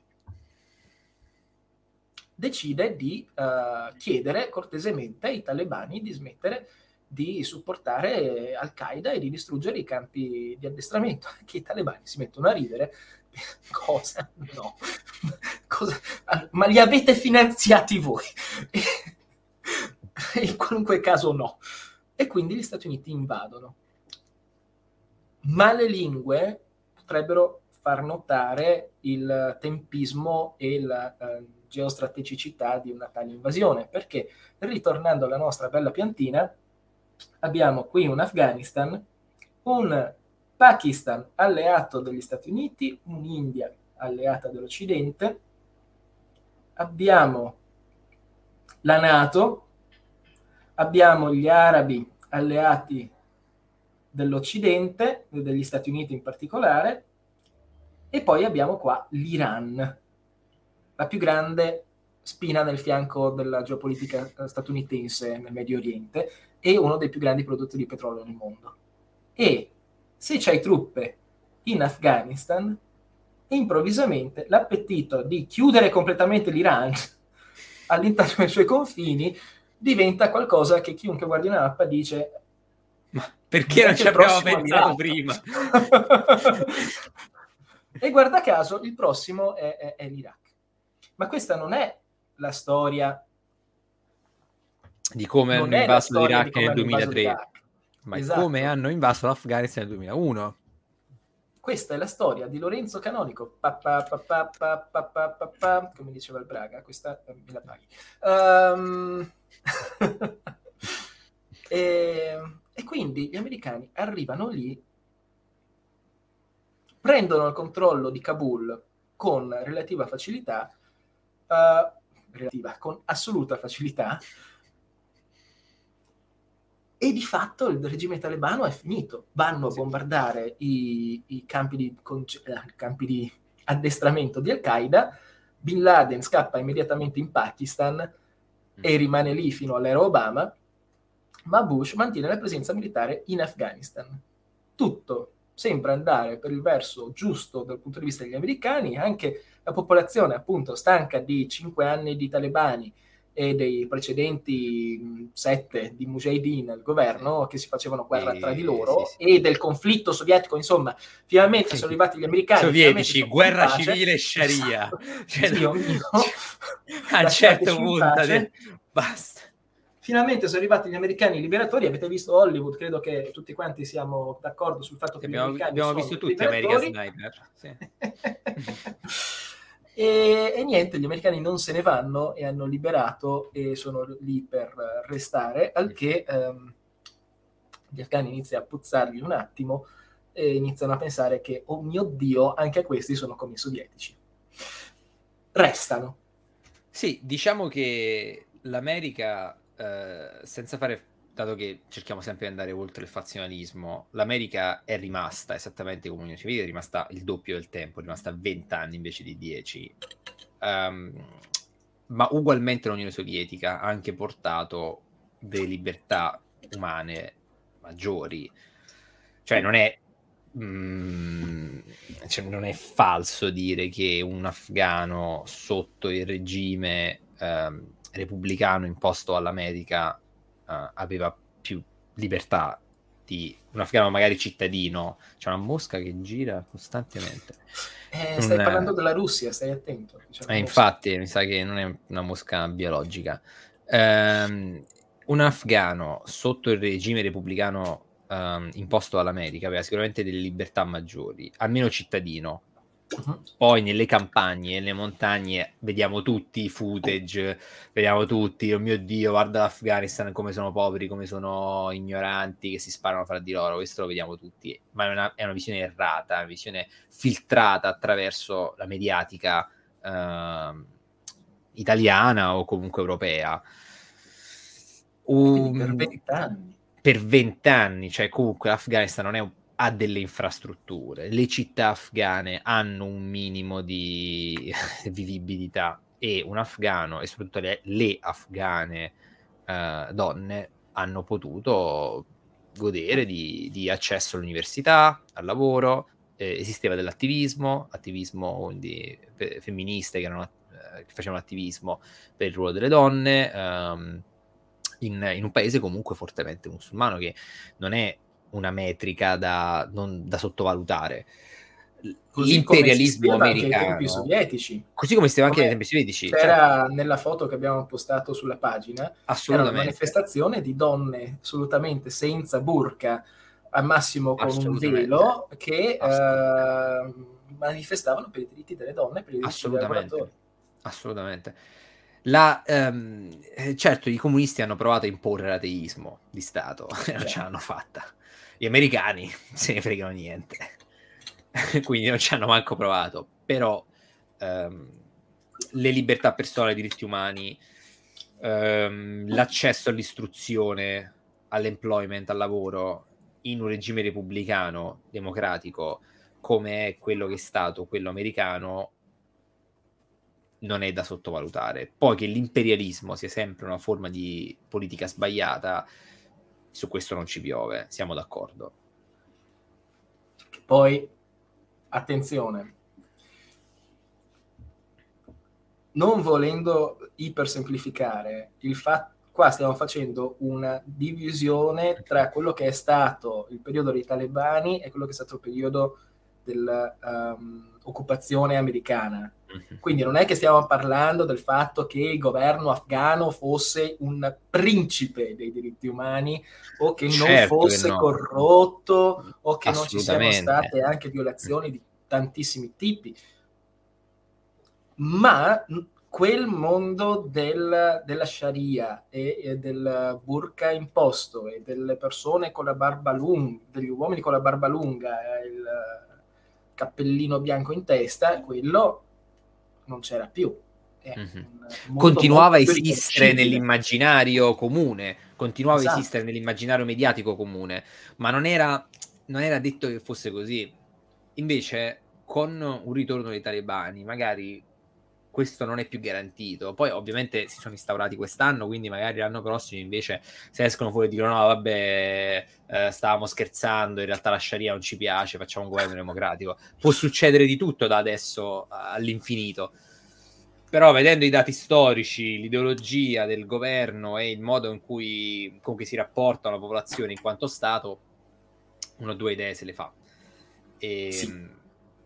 decide di uh, chiedere cortesemente ai talebani di smettere di supportare Al-Qaeda e di distruggere i campi di addestramento. Che i talebani si mettono a ridere. Cosa? No. Cosa? Ma li avete finanziati voi? in qualunque caso no. E quindi gli Stati Uniti invadono. Ma le lingue potrebbero far notare il tempismo e la uh, geostrategicità di una tale invasione, perché ritornando alla nostra bella piantina, abbiamo qui un Afghanistan, un Pakistan alleato degli Stati Uniti, un'India alleata dell'Occidente, abbiamo la Nato, abbiamo gli arabi alleati dell'Occidente, degli Stati Uniti in particolare, e poi abbiamo qua l'Iran, la più grande spina nel fianco della geopolitica statunitense nel Medio Oriente, e uno dei più grandi produttori di petrolio nel mondo. E se c'hai truppe in Afghanistan, improvvisamente l'appetito di chiudere completamente l'Iran all'interno dei suoi confini diventa qualcosa che chiunque guardi una mappa dice ma perché non ci abbiamo pensato prima? e guarda caso il prossimo è, è, è l'Iraq. Ma questa non è la storia di come non hanno invaso l'Iraq nel 2003, ma esatto. come hanno invaso l'Afghanistan nel 2001. Questa è la storia di Lorenzo Canonico, pa, pa, pa, come diceva il Braga, questa eh, me la paghi. Um... e, e quindi gli americani arrivano lì, prendono il controllo di Kabul con relativa facilità, uh, relativa, con assoluta facilità, e di fatto il regime talebano è finito. Vanno a bombardare i, i campi, di, eh, campi, di, addestramento di Al-Qaeda. Bin Laden scappa immediatamente in Pakistan e mm. rimane lì fino all'era Obama, ma Bush mantiene la presenza militare in Afghanistan. Tutto sembra andare per il verso giusto dal punto di vista degli americani, anche la popolazione appunto stanca di cinque anni di talebani e dei precedenti sette di Mujahideen al governo che si facevano guerra tra di loro sì, sì. e del conflitto sovietico, insomma, finalmente sì. sono arrivati gli americani. Sovietici, guerra civile e Sharia. Esatto. Cioè, Dio mio. a un certo punto. basta. Finalmente sono arrivati gli americani liberatori. Avete visto Hollywood? Credo che tutti quanti siamo d'accordo sul fatto che abbiamo, gli americani abbiamo visto tutti liberatori. American Sniper. Sì. e, e niente, gli americani non se ne vanno e hanno liberato e sono lì per restare, al che ehm, gli afghani iniziano a puzzarli un attimo e iniziano a pensare che, oh mio Dio, anche questi sono come i sovietici. Restano. Sì, diciamo che l'America, eh, senza fare, dato che cerchiamo sempre di andare oltre il fazionalismo, l'America è rimasta esattamente come l'Unione Sovietica, è rimasta il doppio del tempo, è rimasta 20 anni invece di 10. Um, ma ugualmente l'Unione Sovietica ha anche portato delle libertà umane maggiori. Cioè non è Mm, cioè non è falso dire che un afgano sotto il regime eh, repubblicano imposto all'America eh, aveva più libertà di un afgano magari cittadino. C'è una mosca che gira costantemente. Eh, stai un, parlando della Russia, stai attento. Eh, infatti, mi sa che non è una mosca biologica. Um, un afgano sotto il regime repubblicano um, imposto dall'America aveva sicuramente delle libertà maggiori, almeno cittadino. Uh-huh. Poi nelle campagne, nelle montagne, vediamo tutti i footage, vediamo tutti, oh mio Dio, guarda l'Afghanistan come sono poveri, come sono ignoranti, che si sparano fra di loro, questo lo vediamo tutti, ma è una, è una visione errata, una visione filtrata attraverso la mediatica uh, italiana o comunque europea. Um, per vent'anni per vent'anni, cioè comunque l'Afghanistan non è un, ha delle infrastrutture, le città afghane hanno un minimo di vivibilità e un afgano e soprattutto le, le afghane uh, donne hanno potuto godere di, di, accesso all'università, al lavoro, eh, esisteva dell'attivismo, attivismo quindi, femministe che, erano, eh, che facevano attivismo per il ruolo delle donne. Um, in, in, un paese comunque fortemente musulmano, che non è una metrica da, non, da sottovalutare. Così L'imperialismo americano, così come stiamo anche nei tempi sovietici, c'era certo. nella foto che abbiamo postato sulla pagina, era una manifestazione di donne assolutamente senza burka, al massimo con un velo, che eh, manifestavano per i diritti delle donne, per i diritti dei lavoratori. Assolutamente. La, um, certo, i comunisti hanno provato a imporre l'ateismo di Stato non ce l'hanno fatta. Gli americani se ne fregano niente, quindi non ci hanno manco provato. Però um, le libertà personali, i diritti umani, um, l'accesso all'istruzione, all'employment, al lavoro in un regime repubblicano, democratico, come è quello che è stato quello americano, non è da sottovalutare. Poi che l'imperialismo sia sempre una forma di politica sbagliata, su questo non ci piove, siamo d'accordo. Poi, attenzione, non volendo ipersemplificare, il fatto qua stiamo facendo una divisione tra quello che è stato il periodo dei talebani e quello che è stato il periodo dell'occupazione ehm, um, americana. Quindi non è che stiamo parlando del fatto che il governo afghano fosse un principe dei diritti umani o che certo non fosse che no. corrotto o che non ci siano state anche violazioni di tantissimi tipi. Ma quel mondo del, della Sharia e, e, del burqa imposto e delle persone con la barba lunga, degli uomini con la barba lunga, il cappellino bianco in testa, quello non c'era più. Mm-hmm. continuava a esistere nell'immaginario comune, continuava esatto. a esistere nell'immaginario mediatico comune, ma non era, non era detto che fosse così. Invece, con un ritorno dei talebani, magari questo non è più garantito. Poi ovviamente si sono instaurati quest'anno, quindi magari l'anno prossimo invece se escono fuori e dicono no vabbè eh, stavamo scherzando, in realtà la Sharia non ci piace, facciamo un governo democratico. Può succedere di tutto da adesso all'infinito. Però vedendo i dati storici, l'ideologia del governo e il modo in cui con cui si rapporta la popolazione in quanto Stato, uno o due idee se le fa. E, sì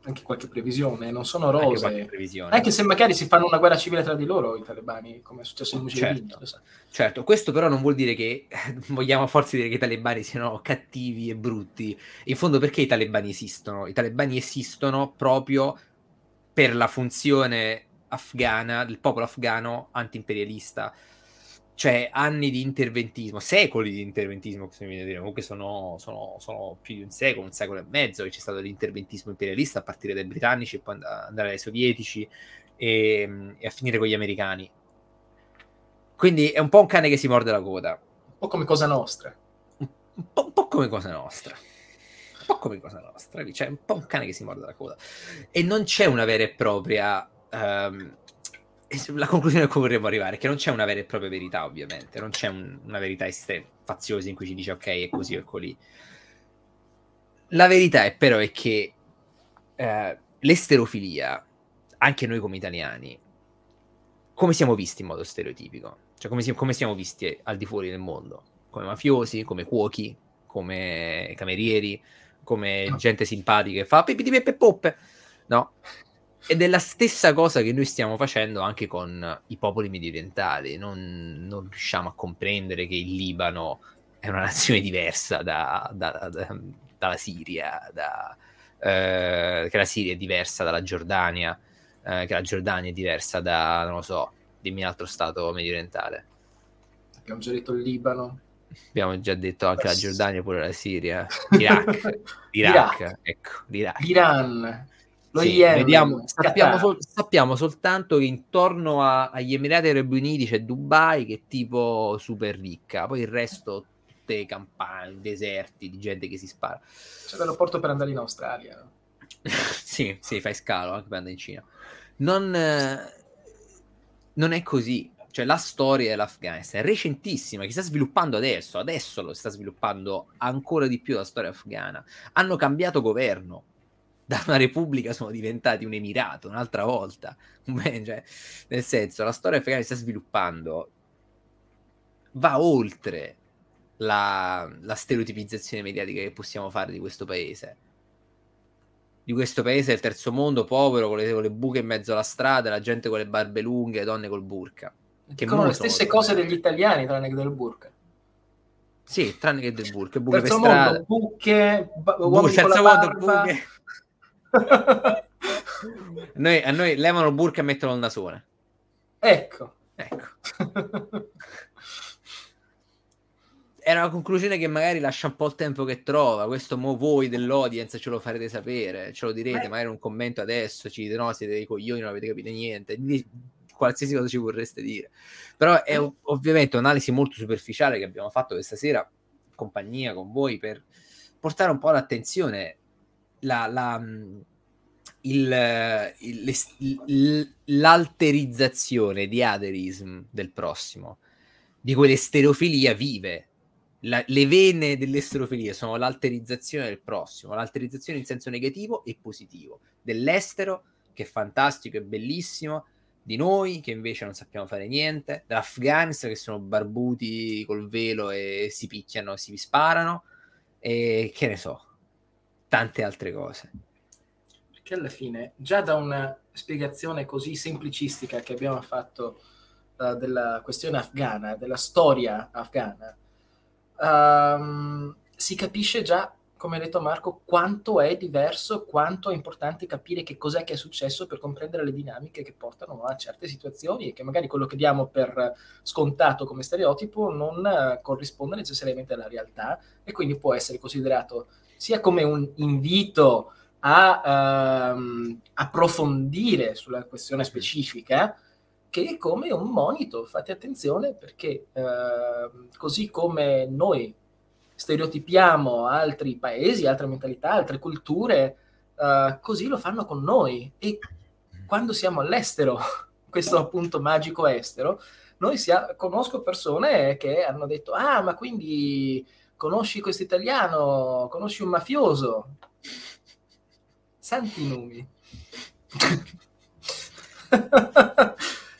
anche qualche previsione, non sono rose. Anche, anche, se magari si fanno una guerra civile tra di loro i talebani, come è successo in Mussolini. Certo. certo, questo però non vuol dire che vogliamo a forza dire che i talebani siano cattivi e brutti. In fondo perché i talebani esistono? I talebani esistono proprio per la funzione afghana, del popolo afghano anti-imperialista cioè anni di interventismo, secoli di interventismo, questo mi viene a dire, comunque sono, sono, sono, più di un secolo, un secolo e mezzo che c'è stato l'interventismo imperialista a partire dai britannici e poi andare ai sovietici e, e, a finire con gli americani. Quindi è un po' un cane che si morde la coda. Un po' come Cosa Nostra. Un po', un po come Cosa Nostra. Un po' come Cosa Nostra, cioè un po' un cane che si morde la coda. E non c'è una vera e propria... Um, la conclusione a cui vorremmo arrivare è che non c'è una vera e propria verità, ovviamente, non c'è un, una verità estrema, faziosa in cui ci dice ok, è così o è così. La verità è però è che eh, l'esterofilia, anche noi come italiani, come siamo visti in modo stereotipico? Cioè come, si, come siamo visti al di fuori del mondo? Come mafiosi, come cuochi, come camerieri, come gente simpatica che fa pipiti peppe poppe, no? Ed è la stessa cosa che noi stiamo facendo anche con i popoli mediorientali. Non, non riusciamo a comprendere che il Libano è una nazione diversa da, da, da, dalla Siria, eh, che la Siria è diversa dalla Giordania, eh, che la Giordania è diversa da, non lo so, dimmi un altro stato mediorientale. Abbiamo già detto il Libano. Abbiamo già detto anche la Giordania, pure la Siria, Iraq, Iraq, ecco, l'Iraq. Iran. Lo sì, vediamo, sappiamo, sol- sappiamo, soltanto che intorno a- agli Emirati Arabi Uniti c'è Dubai che è tipo super ricca, poi il resto tutte campagne, deserti di gente che si spara. C'è l'aeroporto per andare in Australia. sì, sì, fai scalo anche per andare in Cina. Non, eh, non è così. Cioè, la storia dell'Afghanistan è recentissima, che sta sviluppando adesso, adesso lo sta sviluppando ancora di più la storia afghana. Hanno cambiato governo, da una repubblica sono diventati un emirato un'altra volta. Beh, cioè, nel senso, la storia afghana si sta sviluppando, va oltre la, la stereotipizzazione mediatica che possiamo fare di questo paese. Di questo paese del terzo mondo, povero, con le, con le buche in mezzo alla strada, la gente con le barbe lunghe, le donne col burka. Che sono le stesse cose degli italiani, tranne che del burka. Sì, tranne che del burka. Buche terzo per mondo, strada. buche, ba- uomini Bu- terzo mondo, buche noi, a noi levano il burka e mettono il nasone. Ecco. ecco. Era una conclusione che magari lascia un po' il tempo che trova. Questo mo voi dell'audience ce lo farete sapere, ce lo direte, eh. magari un commento adesso, ci dite no, siete dei coglioni, non avete capito niente. Qualsiasi cosa ci vorreste dire. Però è eh. ovviamente un'analisi molto superficiale che abbiamo fatto questa sera in compagnia con voi per portare un po' l'attenzione la, la, mm, il, il, l'alterizzazione di aderism del prossimo, di quell'esterofilia vive. La, le vene dell'esterofilia sono l'alterizzazione del prossimo, l'alterizzazione in senso negativo e positivo, dell'estero che è fantastico e bellissimo, di noi che invece non sappiamo fare niente, dell'Afghanistan che sono barbuti col velo e si picchiano, si sparano, e che ne so, tante altre cose. Perché alla fine, già da una spiegazione così semplicistica che abbiamo fatto uh, della questione afghana, della storia afghana, um, si capisce già, come ha detto Marco, quanto è diverso, quanto è importante capire che cos'è che è successo per comprendere le dinamiche che portano a certe situazioni e che magari quello che diamo per scontato come stereotipo non uh, corrisponde necessariamente alla realtà e quindi può essere considerato sia come un invito a ehm, approfondire sulla questione specifica, che come un monito. Fate attenzione perché eh, così come noi stereotipiamo altri paesi, altre mentalità, altre culture, eh, così lo fanno con noi. E quando siamo all'estero, questo appunto magico estero, noi sia, conosco persone che hanno detto, ah, ma quindi conosci questo italiano, conosci un mafioso. Santi numi.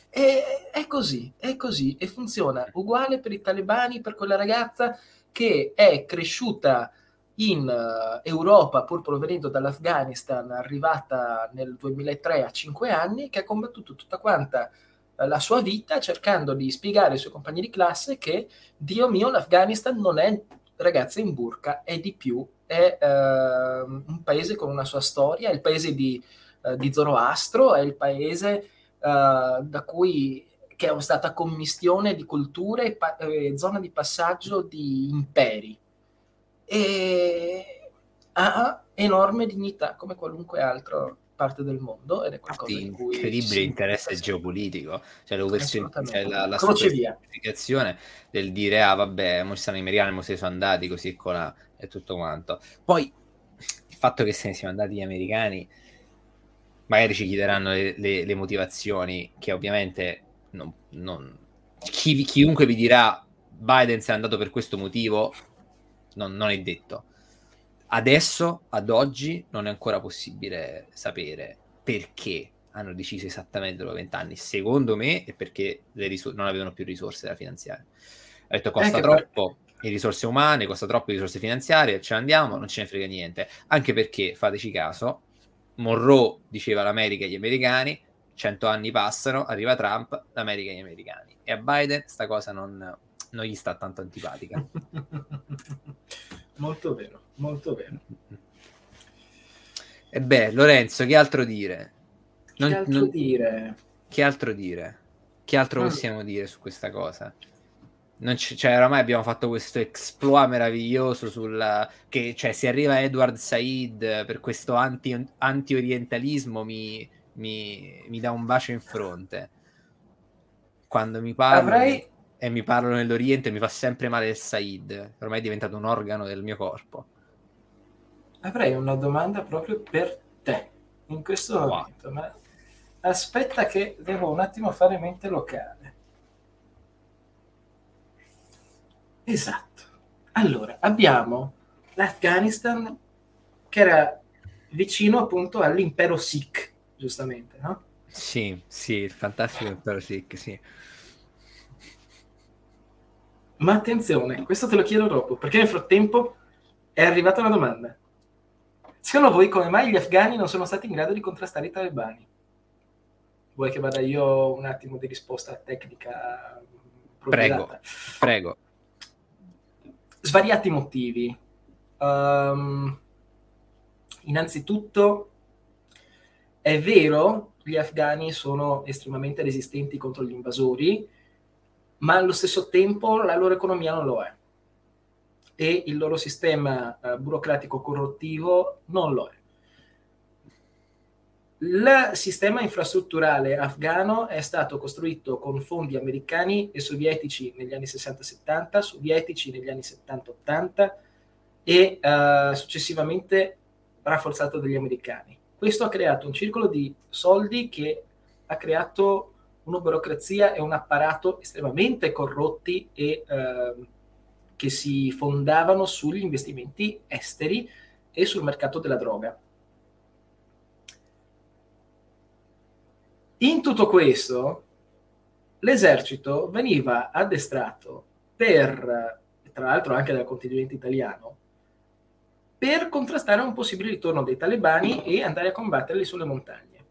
e, è così, è così e funziona uguale per i talebani, per quella ragazza che è cresciuta in uh, Europa, pur provenendo dall'Afghanistan, arrivata nel 2003 a 5 anni, che ha combattuto tutta quanta uh, la sua vita cercando di spiegare ai suoi compagni di classe che, Dio mio, l'Afghanistan non è ragazza in burca, è di più, è uh, un paese con una sua storia, è il paese di, di Zoroastro, è il paese da cui che è stata commistione di culture e pa- eh, zona di passaggio di imperi. E ha enorme dignità come qualunque altra parte del mondo ed è qualcosa Infatti, di incredibile interesse geopolitico. Cioè, cioè la, la semplificazione del dire ah vabbè mo stanno gli americani mo se sono andati così con e tutto quanto. Poi il fatto che se ne siano andati gli americani magari ci chiederanno le, le, le motivazioni che ovviamente non, non... Chi, chiunque vi dirà Biden si è andato per questo motivo non, non, è detto. Adesso, ad oggi, non è ancora possibile sapere perché hanno deciso esattamente dopo vent'anni. Secondo me è perché risor- non avevano più risorse da finanziare. Ha detto costa eh, troppo per... risorse umane, costa troppo risorse finanziarie, ce ne andiamo, non ce ne frega niente. Anche perché, fateci caso, Monroe diceva l'America agli americani, cento anni passano, arriva Trump, l'America e gli americani. E a Biden sta cosa non, non gli sta tanto antipatica. molto vero, molto vero. E beh, Lorenzo, che altro dire? Non, che altro non... dire? Che altro dire? Che altro mm. possiamo dire su questa cosa? Non c- cioè, oramai abbiamo fatto questo exploit meraviglioso sulla che cioè, se arriva Edward Said per questo anti- anti-orientalismo mi, mi, mi, dà un bacio in fronte. Quando mi parla Avrei... e mi parlo nell'Oriente mi fa sempre male il Said, ormai è diventato un organo del mio corpo. Avrei una domanda proprio per te in questo wow. momento, ma aspetta che devo un attimo fare mente locale. Esatto. Allora, abbiamo l'Afghanistan che era vicino appunto all'impero Sikh giustamente, no? Sì, sì, il fantastico impero Sikh, sì. Ma attenzione, questo te lo chiedo dopo, perché nel frattempo è arrivata una domanda. Secondo voi come mai gli afghani non sono stati in grado di contrastare i talebani? Vuoi che vada io un attimo di risposta tecnica? Prego, prego. Svariati motivi. Um, innanzitutto è vero, gli afghani sono estremamente resistenti contro gli invasori, ma allo stesso tempo la loro economia non lo è e il loro sistema eh, burocratico corruttivo non lo è. Il sistema infrastrutturale afghano è stato costruito con fondi americani e sovietici negli anni 60-70, sovietici negli anni 70-80 e eh, successivamente rafforzato dagli americani. Questo ha creato un circolo di soldi che ha creato una burocrazia e un apparato estremamente corrotti e eh, che si fondavano sugli investimenti esteri e sul mercato della droga. In tutto questo, l'esercito veniva addestrato per, tra l'altro anche dal contingente italiano, per contrastare un possibile ritorno dei talebani e andare a combatterli sulle montagne.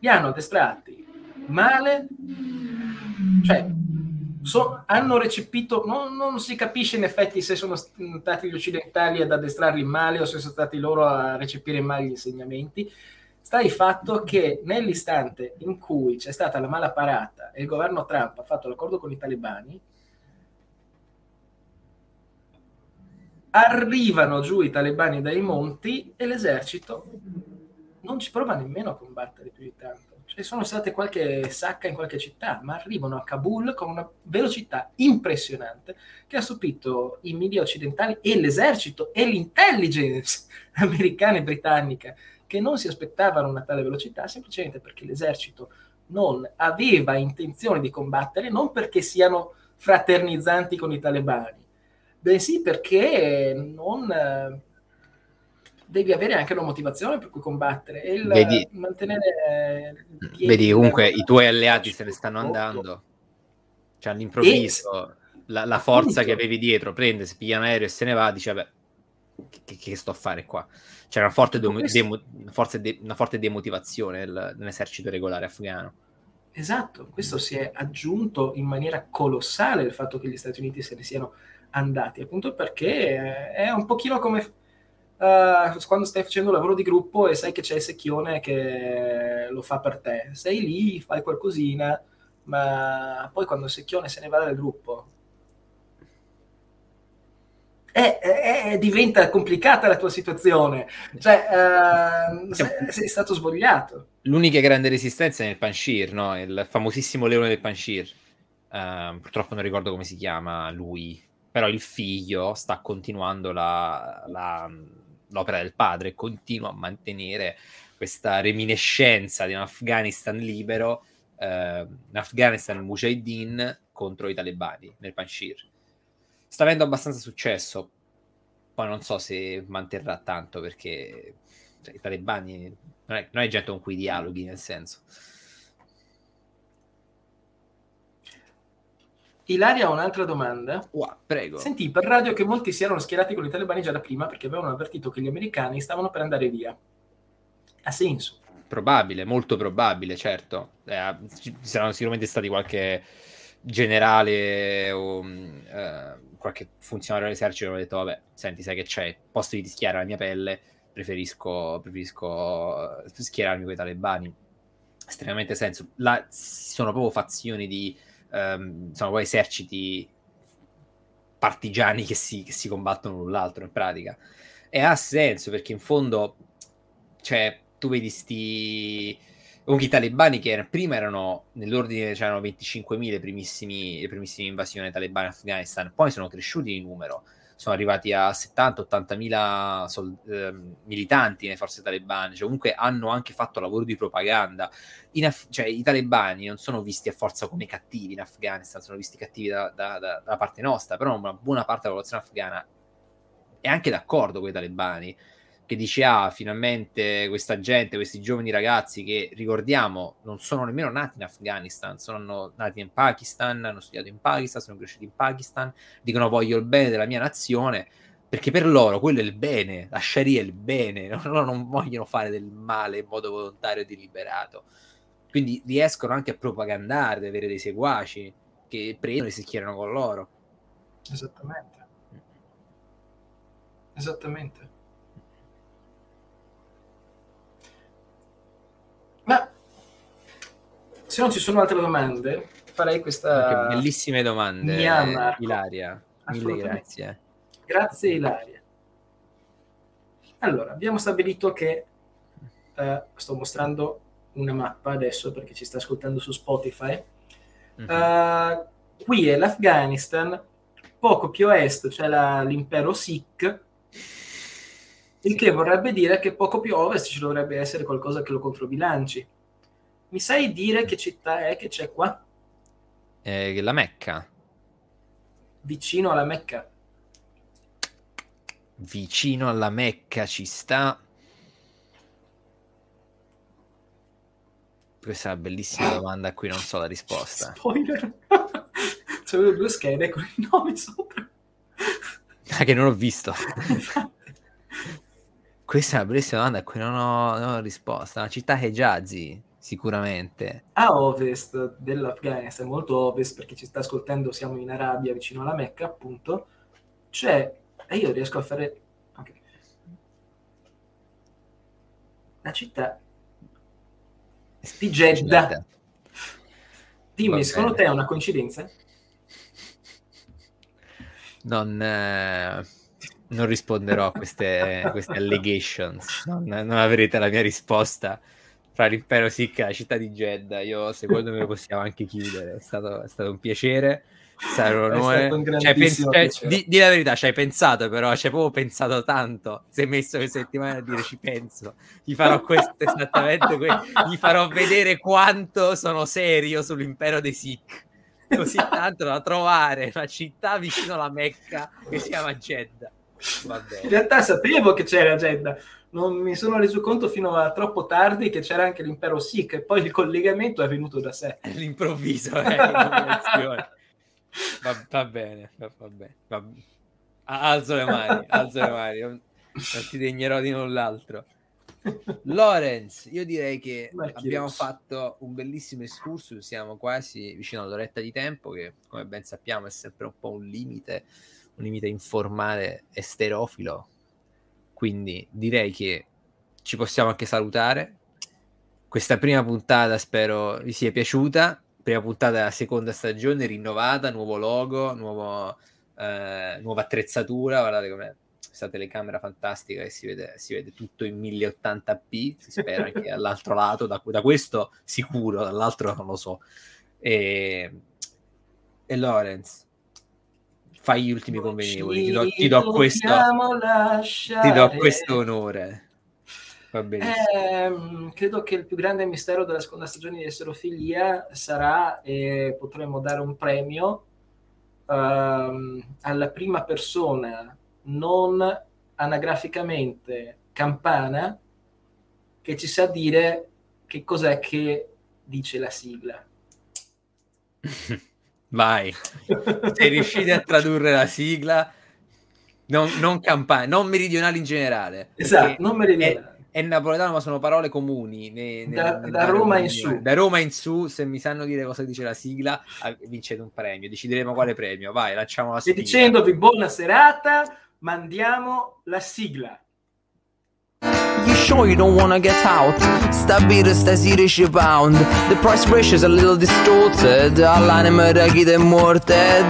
Li hanno addestrati male, cioè so, hanno recepito, non, non, si capisce in effetti se sono stati gli occidentali ad addestrarli male o se sono stati loro a recepire male gli insegnamenti. Sta il fatto che nell'istante in cui c'è stata la mala parata e il governo Trump ha fatto l'accordo con i talebani, arrivano giù i talebani dai monti e l'esercito non ci prova nemmeno a combattere più di tanto. Ci sono state qualche sacca in qualche città, ma arrivano a Kabul con una velocità impressionante che ha stupito i media occidentali e l'esercito e l'intelligence americana e britannica che non si aspettavano una tale velocità semplicemente perché l'esercito non aveva intenzione di combattere, non perché siano fraternizzanti con i talebani, bensì perché non eh, devi avere anche una motivazione per cui combattere e il vedi, mantenere vedi comunque i tuoi alleati se ne stanno andando cioè all'improvviso e, la, la, forza appunto, che avevi dietro prende, si piglia un aereo e se ne va dice vabbè che, che, sto a fare qua? C'è una forte, demo, demo, de, una forte demotivazione nel, nell'esercito regolare afghano. Esatto, questo si è aggiunto in maniera colossale il fatto che gli Stati Uniti se ne siano andati, appunto perché è un pochino come uh, quando stai facendo un lavoro di gruppo e sai che c'è il secchione che lo fa per te. Sei lì, fai qualcosina, ma poi quando il secchione se ne va dal gruppo, è, è, diventa complicata la tua situazione. Cioè, uh, sei, sei, stato svogliato. L'unica grande resistenza è nel Panshir, no? il famosissimo leone del Panshir. Uh, purtroppo non ricordo come si chiama lui, però il figlio sta continuando la, la, l'opera del padre, continua a mantenere questa reminiscenza di un Afghanistan libero, uh, un Afghanistan mujahideen contro i talebani nel Panshir sta avendo abbastanza successo. Poi non so se manterrà tanto perché cioè, i talebani non è, non è gente con cui dialoghi, nel senso. Ilaria ha un'altra domanda. Wow, prego. Sentì per radio che molti si erano schierati con i talebani già da prima perché avevano avvertito che gli americani stavano per andare via. Ha senso? Probabile, molto probabile, certo. Eh, ci saranno sicuramente stati qualche generale o eh, qualche funzionario dell'esercito ha detto vabbè senti sai che c'è posto di schierare la mia pelle preferisco, preferisco eh, schierarmi con i talebani estremamente senso là sono proprio fazioni di um, sono poi eserciti partigiani che si, che si combattono l'un l'altro in pratica. E ha senso perché in fondo cioè tu vedi sti Comunque i talebani che prima erano nell'ordine, c'erano 25.000 le primissime invasioni talebane in Afghanistan, poi sono cresciuti di numero, sono arrivati a 70-80.000 sol- eh, militanti nelle forze talebane, cioè comunque hanno anche fatto lavoro di propaganda. Af- cioè, I talebani non sono visti a forza come cattivi in Afghanistan, sono visti cattivi da, da, da, da parte nostra, però una buona parte della popolazione afghana è anche d'accordo con i talebani che dice ah finalmente questa gente, questi giovani ragazzi che ricordiamo non sono nemmeno nati in Afghanistan, sono nati in Pakistan, hanno studiato in Pakistan, sono cresciuti in Pakistan, dicono voglio il bene della mia nazione, perché per loro quello è il bene, la Sharia è il bene, loro non vogliono fare del male in modo volontario e deliberato. Quindi riescono anche a propagandare, ad avere dei seguaci che prendono e si schierano con loro. Esattamente. Esattamente. Ma se non ci sono altre domande, farei questa... Che bellissime domande, Mia, Ilaria. Mille grazie. Grazie Ilaria. Allora, abbiamo stabilito che uh, sto mostrando una mappa adesso perché ci sta ascoltando su Spotify. Mm-hmm. Uh, qui è l'Afghanistan, poco più a est c'è la, l'impero Sikh, il che vorrebbe dire che poco più a ovest ci dovrebbe essere qualcosa che lo controbilanci. Mi sai dire che città è che c'è qua? Eh, la Mecca. Vicino alla Mecca. Vicino alla Mecca ci sta. Questa è una bellissima domanda a cui non so la risposta. Spoiler. C'avevo due schede con i nomi sopra. Ah, che non ho visto. Questa è una bellissima domanda a cui non ho, non ho risposta. Una città Hejazi, sicuramente. A ovest dell'Afghanistan, molto ovest, perché ci sta ascoltando, siamo in Arabia, vicino alla Mecca, appunto, c'è... E io riesco a fare... Okay. La città di Jeddah. Dimmi, secondo te è una coincidenza? Non... Eh non risponderò a queste, queste allegations, non, non, avrete la mia risposta fra l'impero Sikh e la città di Jeddah. Io secondo me lo possiamo anche chiudere. È stato, è stato un piacere. Sarà un onore. Cioè, pens- cioè, di, di, la verità, ci hai pensato, però ci hai proprio pensato tanto. Sei messo questa settimana a dire ci penso. Gli farò questo esattamente. Que- gli farò vedere quanto sono serio sull'impero dei Sikh. Così tanto da trovare una città vicino alla Mecca che si chiama Jeddah. In realtà sapevo che c'era Jeddah, non mi sono reso conto fino a troppo tardi che c'era anche l'impero Sikh e poi il collegamento è venuto da sé. All'improvviso, eh, va, va, bene, va, va bene. Va... Alzo le mani, alzo le mani. non ti degnerò di null'altro. Lorenz, io direi che abbiamo fatto un bellissimo escursus, siamo quasi vicino all'oretta di tempo, che come ben sappiamo è sempre un po' un limite, un limite informale e sterofilo. Quindi direi che ci possiamo anche salutare. Questa prima puntata spero vi sia piaciuta. Prima puntata della seconda stagione, rinnovata, nuovo logo, nuovo, eh, nuova attrezzatura. Guardate com'è questa telecamera fantastica che si vede, si vede tutto in 1080p, si spera anche dall'altro lato, da, da, questo sicuro, dall'altro non lo so. E, e Lorenz, fai gli ultimi convenevoli, ti do, ti do questo, ti do questo onore. Va Eh, credo che il più grande mistero della seconda stagione di Esserofilia sarà, e potremmo dare un premio uh, alla prima persona non anagraficamente campana che ci sa dire che cos'è che dice la sigla. Vai, sei riusciti a tradurre la sigla, non, non campana, non meridionali in generale. Esatto, non meridionali. È, è, napoletano, ma sono parole comuni. Ne, ne, da, ne, da Roma in su. Da Roma in su, se mi sanno dire cosa dice la sigla, vincete un premio. Decideremo quale premio. Vai, lanciamo la sigla. E dicendovi buona serata mandiamo la sigla. Sure you don't wanna get out? Stabile stasera pound The price ratio's a little distorted. All'anima da chi morted